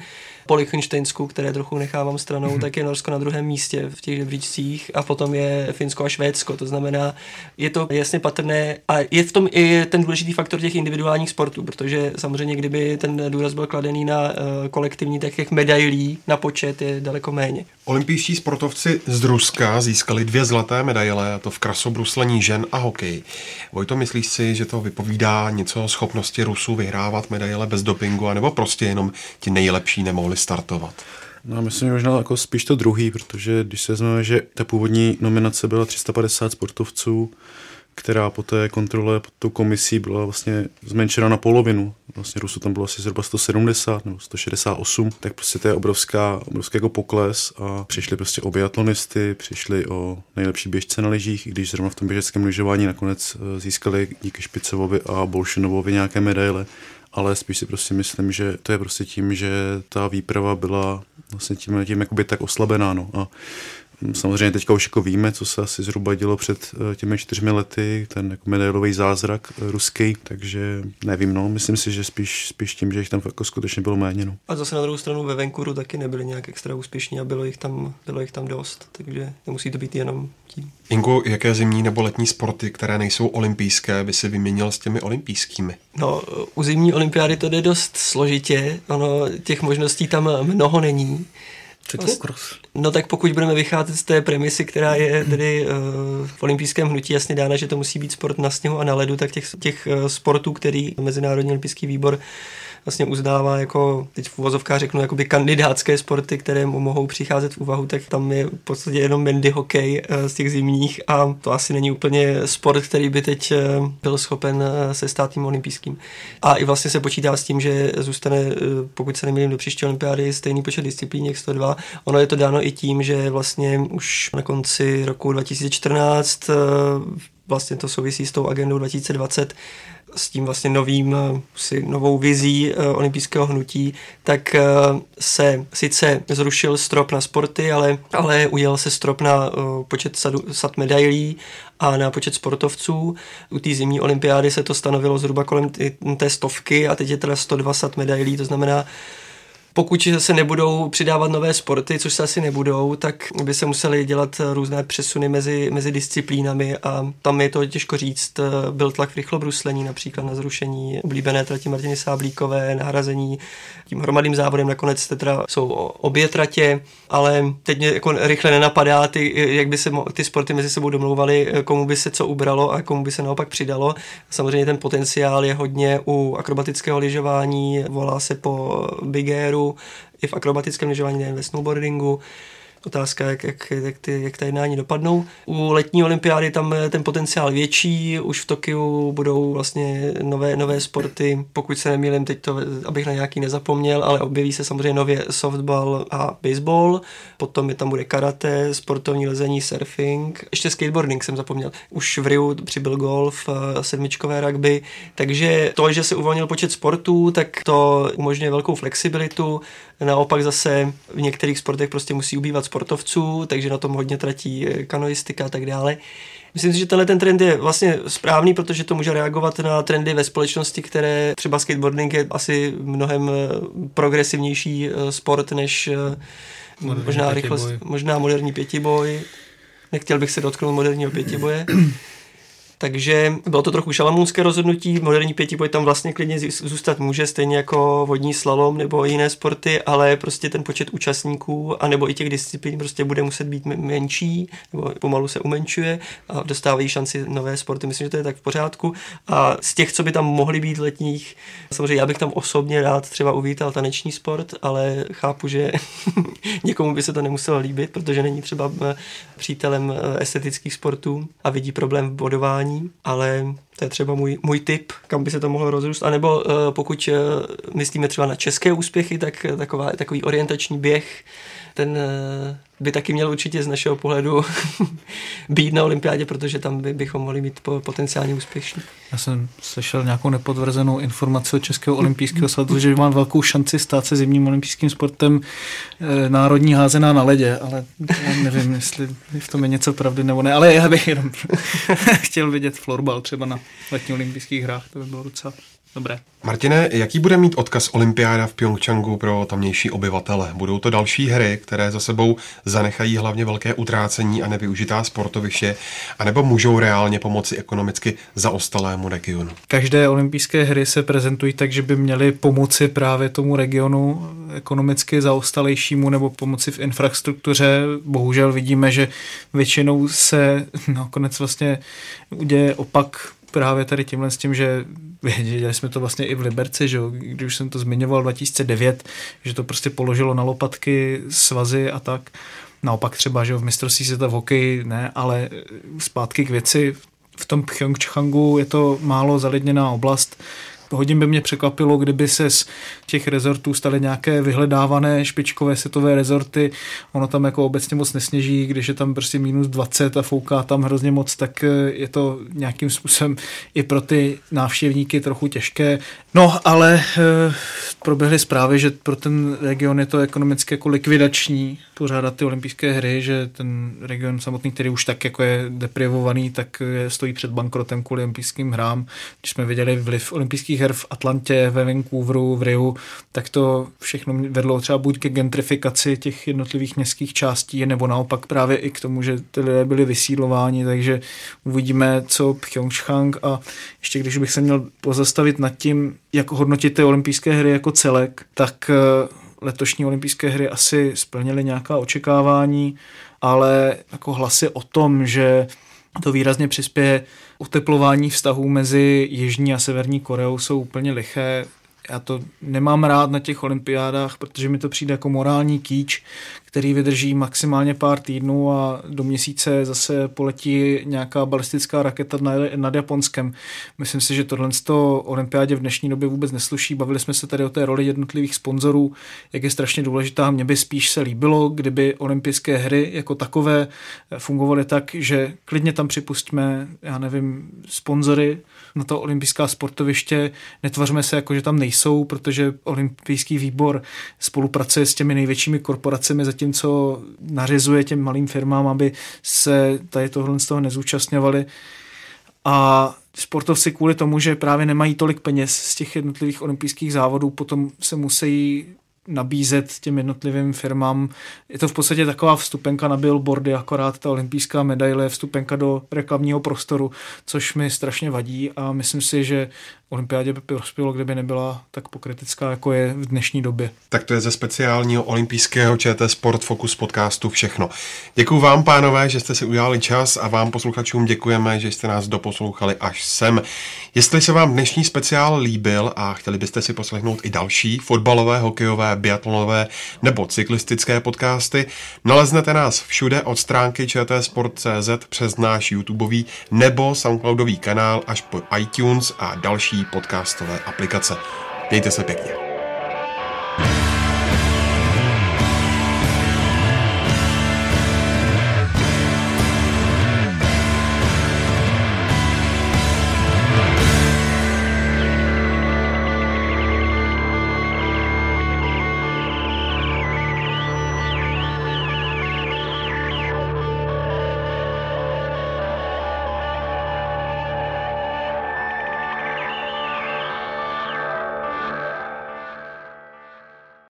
po Lichtensteinsku, které trochu nechávám stranou, mm-hmm. tak je Norsko na druhém místě v těch žebříčcích a potom je Finsko a Švédsko. To znamená, je to jasně patrné a je v tom i ten důležitý faktor těch individuálních sportů, protože samozřejmě, kdyby ten důraz byl kladený na uh, kolektivní, tak těch medailí na počet je daleko méně. Olympijští sportovci z Ruska získali dvě zlaté medaile, a to v krasobruslení žen a hokej. Vojto, myslíš si, že to vypovídá něco o schopnosti Rusů vyhrávat medaile bez dopingu, anebo prostě jenom ti nejlepší nemohli startovat? No, myslím, že možná jako spíš to druhý, protože když se vezmeme, že ta původní nominace byla 350 sportovců, která po té kontrole, pod tou komisí byla vlastně zmenšena na polovinu. Vlastně Rusu tam bylo asi zhruba 170 nebo 168, tak prostě to je obrovská, obrovský jako pokles a přišli prostě o biatlonisty, přišli o nejlepší běžce na lyžích, i když zrovna v tom běžeckém lyžování nakonec eh, získali díky Špicovovi a Bolšinovovi nějaké medaile ale spíš si prostě myslím, že to je prostě tím, že ta výprava byla vlastně tím, tím jakoby tak oslabená. No. A Samozřejmě teďka už jako víme, co se asi zhruba dělo před eh, těmi čtyřmi lety, ten jako medailový zázrak eh, ruský, takže nevím, no, myslím si, že spíš, spíš tím, že jich tam jako skutečně bylo méně. No. A zase na druhou stranu ve Vancouveru taky nebyli nějak extra úspěšní a bylo jich tam, bylo jich tam dost, takže nemusí to být jenom tím. Ingo, jaké zimní nebo letní sporty, které nejsou olympijské, by si vyměnil s těmi olympijskými? No, u zimní olympiády to jde dost složitě, ono těch možností tam mnoho není. Cyklokros. No tak pokud budeme vycházet z té premisy, která je tedy uh, v olympijském hnutí jasně dána, že to musí být sport na sněhu a na ledu, tak těch, těch uh, sportů, který Mezinárodní olympijský výbor vlastně uznává jako, teď v uvozovkách řeknu, jakoby kandidátské sporty, které mu mohou přicházet v úvahu, tak tam je v podstatě jenom bandy hokej eh, z těch zimních a to asi není úplně sport, který by teď eh, byl schopen eh, se stát tím olympijským. A i vlastně se počítá s tím, že zůstane, pokud se nemýlím, do příští olympiády stejný počet disciplín, jak 102. Ono je to dáno i tím, že vlastně už na konci roku 2014 vlastně to souvisí s tou agendou 2020, s tím vlastně novým, si novou vizí uh, olympijského hnutí, tak uh, se sice zrušil strop na sporty, ale, ale ujel se strop na počet sadu, sad medailí a na počet sportovců. U té zimní olympiády se to stanovilo zhruba kolem té stovky a teď je teda 120 medailí, to znamená pokud se nebudou přidávat nové sporty, což se asi nebudou, tak by se museli dělat různé přesuny mezi, mezi disciplínami a tam je to těžko říct. Byl tlak v rychlobruslení například na zrušení oblíbené trati Martiny Sáblíkové, nahrazení tím hromadným závodem, nakonec teda jsou obě tratě, ale teď mě jako rychle nenapadá, ty, jak by se ty sporty mezi sebou domlouvaly, komu by se co ubralo a komu by se naopak přidalo. Samozřejmě ten potenciál je hodně u akrobatického lyžování, volá se po Big Airu, i v akrobatickém lyžování, nejen ve snowboardingu. Otázka, jak, jak, jak, ty, jak ta jednání dopadnou. U letní olympiády tam ten potenciál větší, už v Tokiu budou vlastně nové, nové sporty, pokud se nemýlím, teď to, abych na nějaký nezapomněl, ale objeví se samozřejmě nově softball a baseball, potom je tam bude karate, sportovní lezení, surfing, ještě skateboarding jsem zapomněl. Už v Riu přibyl golf, eh, sedmičkové rugby, takže to, že se uvolnil počet sportů, tak to umožňuje velkou flexibilitu, naopak zase v některých sportech prostě musí ubývat sportovců, takže na tom hodně tratí eh, kanoistika a tak dále. Myslím si, že tenhle ten trend je vlastně správný, protože to může reagovat na trendy ve společnosti, které třeba skateboarding je asi mnohem eh, progresivnější eh, sport než moderní možná rychlost, možná moderní pětiboj. Nechtěl bych se dotknout moderního pětiboje. Takže bylo to trochu šalamunské rozhodnutí. Moderní pětiboj tam vlastně klidně zůstat může, stejně jako vodní slalom nebo jiné sporty, ale prostě ten počet účastníků a nebo i těch disciplín prostě bude muset být menší, nebo pomalu se umenšuje a dostávají šanci nové sporty. Myslím, že to je tak v pořádku. A z těch, co by tam mohly být letních, samozřejmě já bych tam osobně rád třeba uvítal taneční sport, ale chápu, že (laughs) někomu by se to nemuselo líbit, protože není třeba eh, přítelem eh, estetických sportů a vidí problém v bodování vzdělání, ale to je třeba můj, můj tip, kam by se to mohlo rozrůst. A nebo uh, pokud uh, myslíme třeba na české úspěchy, tak taková, takový orientační běh, ten by taky měl určitě z našeho pohledu (laughs) být na olympiádě, protože tam by, bychom mohli mít potenciálně úspěšní. Já jsem slyšel nějakou nepotvrzenou informaci od Českého olympijského svazu, že mám velkou šanci stát se zimním olympijským sportem e, národní házená na ledě, ale nevím, (laughs) jestli v tom je něco pravdy nebo ne, ale já bych jenom (laughs) chtěl vidět florbal třeba na letních olympijských hrách, to by bylo docela Dobré. Martine, jaký bude mít odkaz Olympiáda v Pyeongchangu pro tamnější obyvatele? Budou to další hry, které za sebou zanechají hlavně velké utrácení a nevyužitá sportoviště, anebo můžou reálně pomoci ekonomicky zaostalému regionu? Každé olympijské hry se prezentují tak, že by měly pomoci právě tomu regionu ekonomicky zaostalejšímu nebo pomoci v infrastruktuře. Bohužel vidíme, že většinou se nakonec vlastně uděje opak právě tady tímhle s tím, že (laughs) věděli jsme to vlastně i v Liberci, že když už jsem to zmiňoval 2009, že to prostě položilo na lopatky svazy a tak. Naopak třeba, že v mistrovství světa v hokeji ne, ale zpátky k věci. V tom Pyeongchangu je to málo zalidněná oblast, Hodně by mě překvapilo, kdyby se z těch rezortů staly nějaké vyhledávané špičkové světové rezorty. Ono tam jako obecně moc nesněží, když je tam prostě minus 20 a fouká tam hrozně moc, tak eh, je to nějakým způsobem i pro ty návštěvníky trochu těžké. No, ale e, proběhly zprávy, že pro ten region je to ekonomicky jako likvidační pořádat ty olympijské hry, že ten region samotný, který už tak jako je deprivovaný, tak je, stojí před bankrotem kvůli olympijským hrám. Když jsme viděli vliv olympijských her v Atlantě, ve Vancouveru, v Riu, tak to všechno vedlo třeba buď ke gentrifikaci těch jednotlivých městských částí, nebo naopak právě i k tomu, že ty lidé byli vysídlováni, takže uvidíme, co Pyeongchang a ještě když bych se měl pozastavit nad tím, jak hodnotit ty olympijské hry jako celek, tak eh, letošní olympijské hry asi splnily nějaká očekávání, ale jako hlasy o tom, že to výrazně přispěje uteplování vztahů mezi Jižní a Severní Koreou jsou úplně liché já to nemám rád na těch olympiádách, protože mi to přijde jako morální kýč, který vydrží maximálně pár týdnů a do měsíce zase poletí nějaká balistická raketa nad Japonskem. Myslím si, že tohle to olympiádě v dnešní době vůbec nesluší. Bavili jsme se tady o té roli jednotlivých sponzorů, jak je strašně důležitá. Mně by spíš se líbilo, kdyby olympijské hry jako takové fungovaly tak, že klidně tam připustíme, já nevím, sponzory na to olympijská sportoviště, netvařme se jako, že tam nejsou, protože olympijský výbor spolupracuje s těmi největšími korporacemi, zatímco nařizuje těm malým firmám, aby se tady tohle z toho nezúčastňovali. A sportovci kvůli tomu, že právě nemají tolik peněz z těch jednotlivých olympijských závodů, potom se musí nabízet těm jednotlivým firmám. Je to v podstatě taková vstupenka na billboardy, akorát ta olympijská medaile je vstupenka do reklamního prostoru, což mi strašně vadí a myslím si, že olympiádě by prospělo, kdyby nebyla tak pokritická, jako je v dnešní době. Tak to je ze speciálního olympijského ČT Sport Focus podcastu všechno. Děkuji vám, pánové, že jste si udělali čas a vám posluchačům děkujeme, že jste nás doposlouchali až sem. Jestli se vám dnešní speciál líbil a chtěli byste si poslechnout i další fotbalové, hokejové, biatlonové nebo cyklistické podcasty, naleznete nás všude od stránky čtsport.cz přes náš YouTubeový nebo Soundcloudový kanál až po iTunes a další podcastové aplikace. Mějte se pěkně.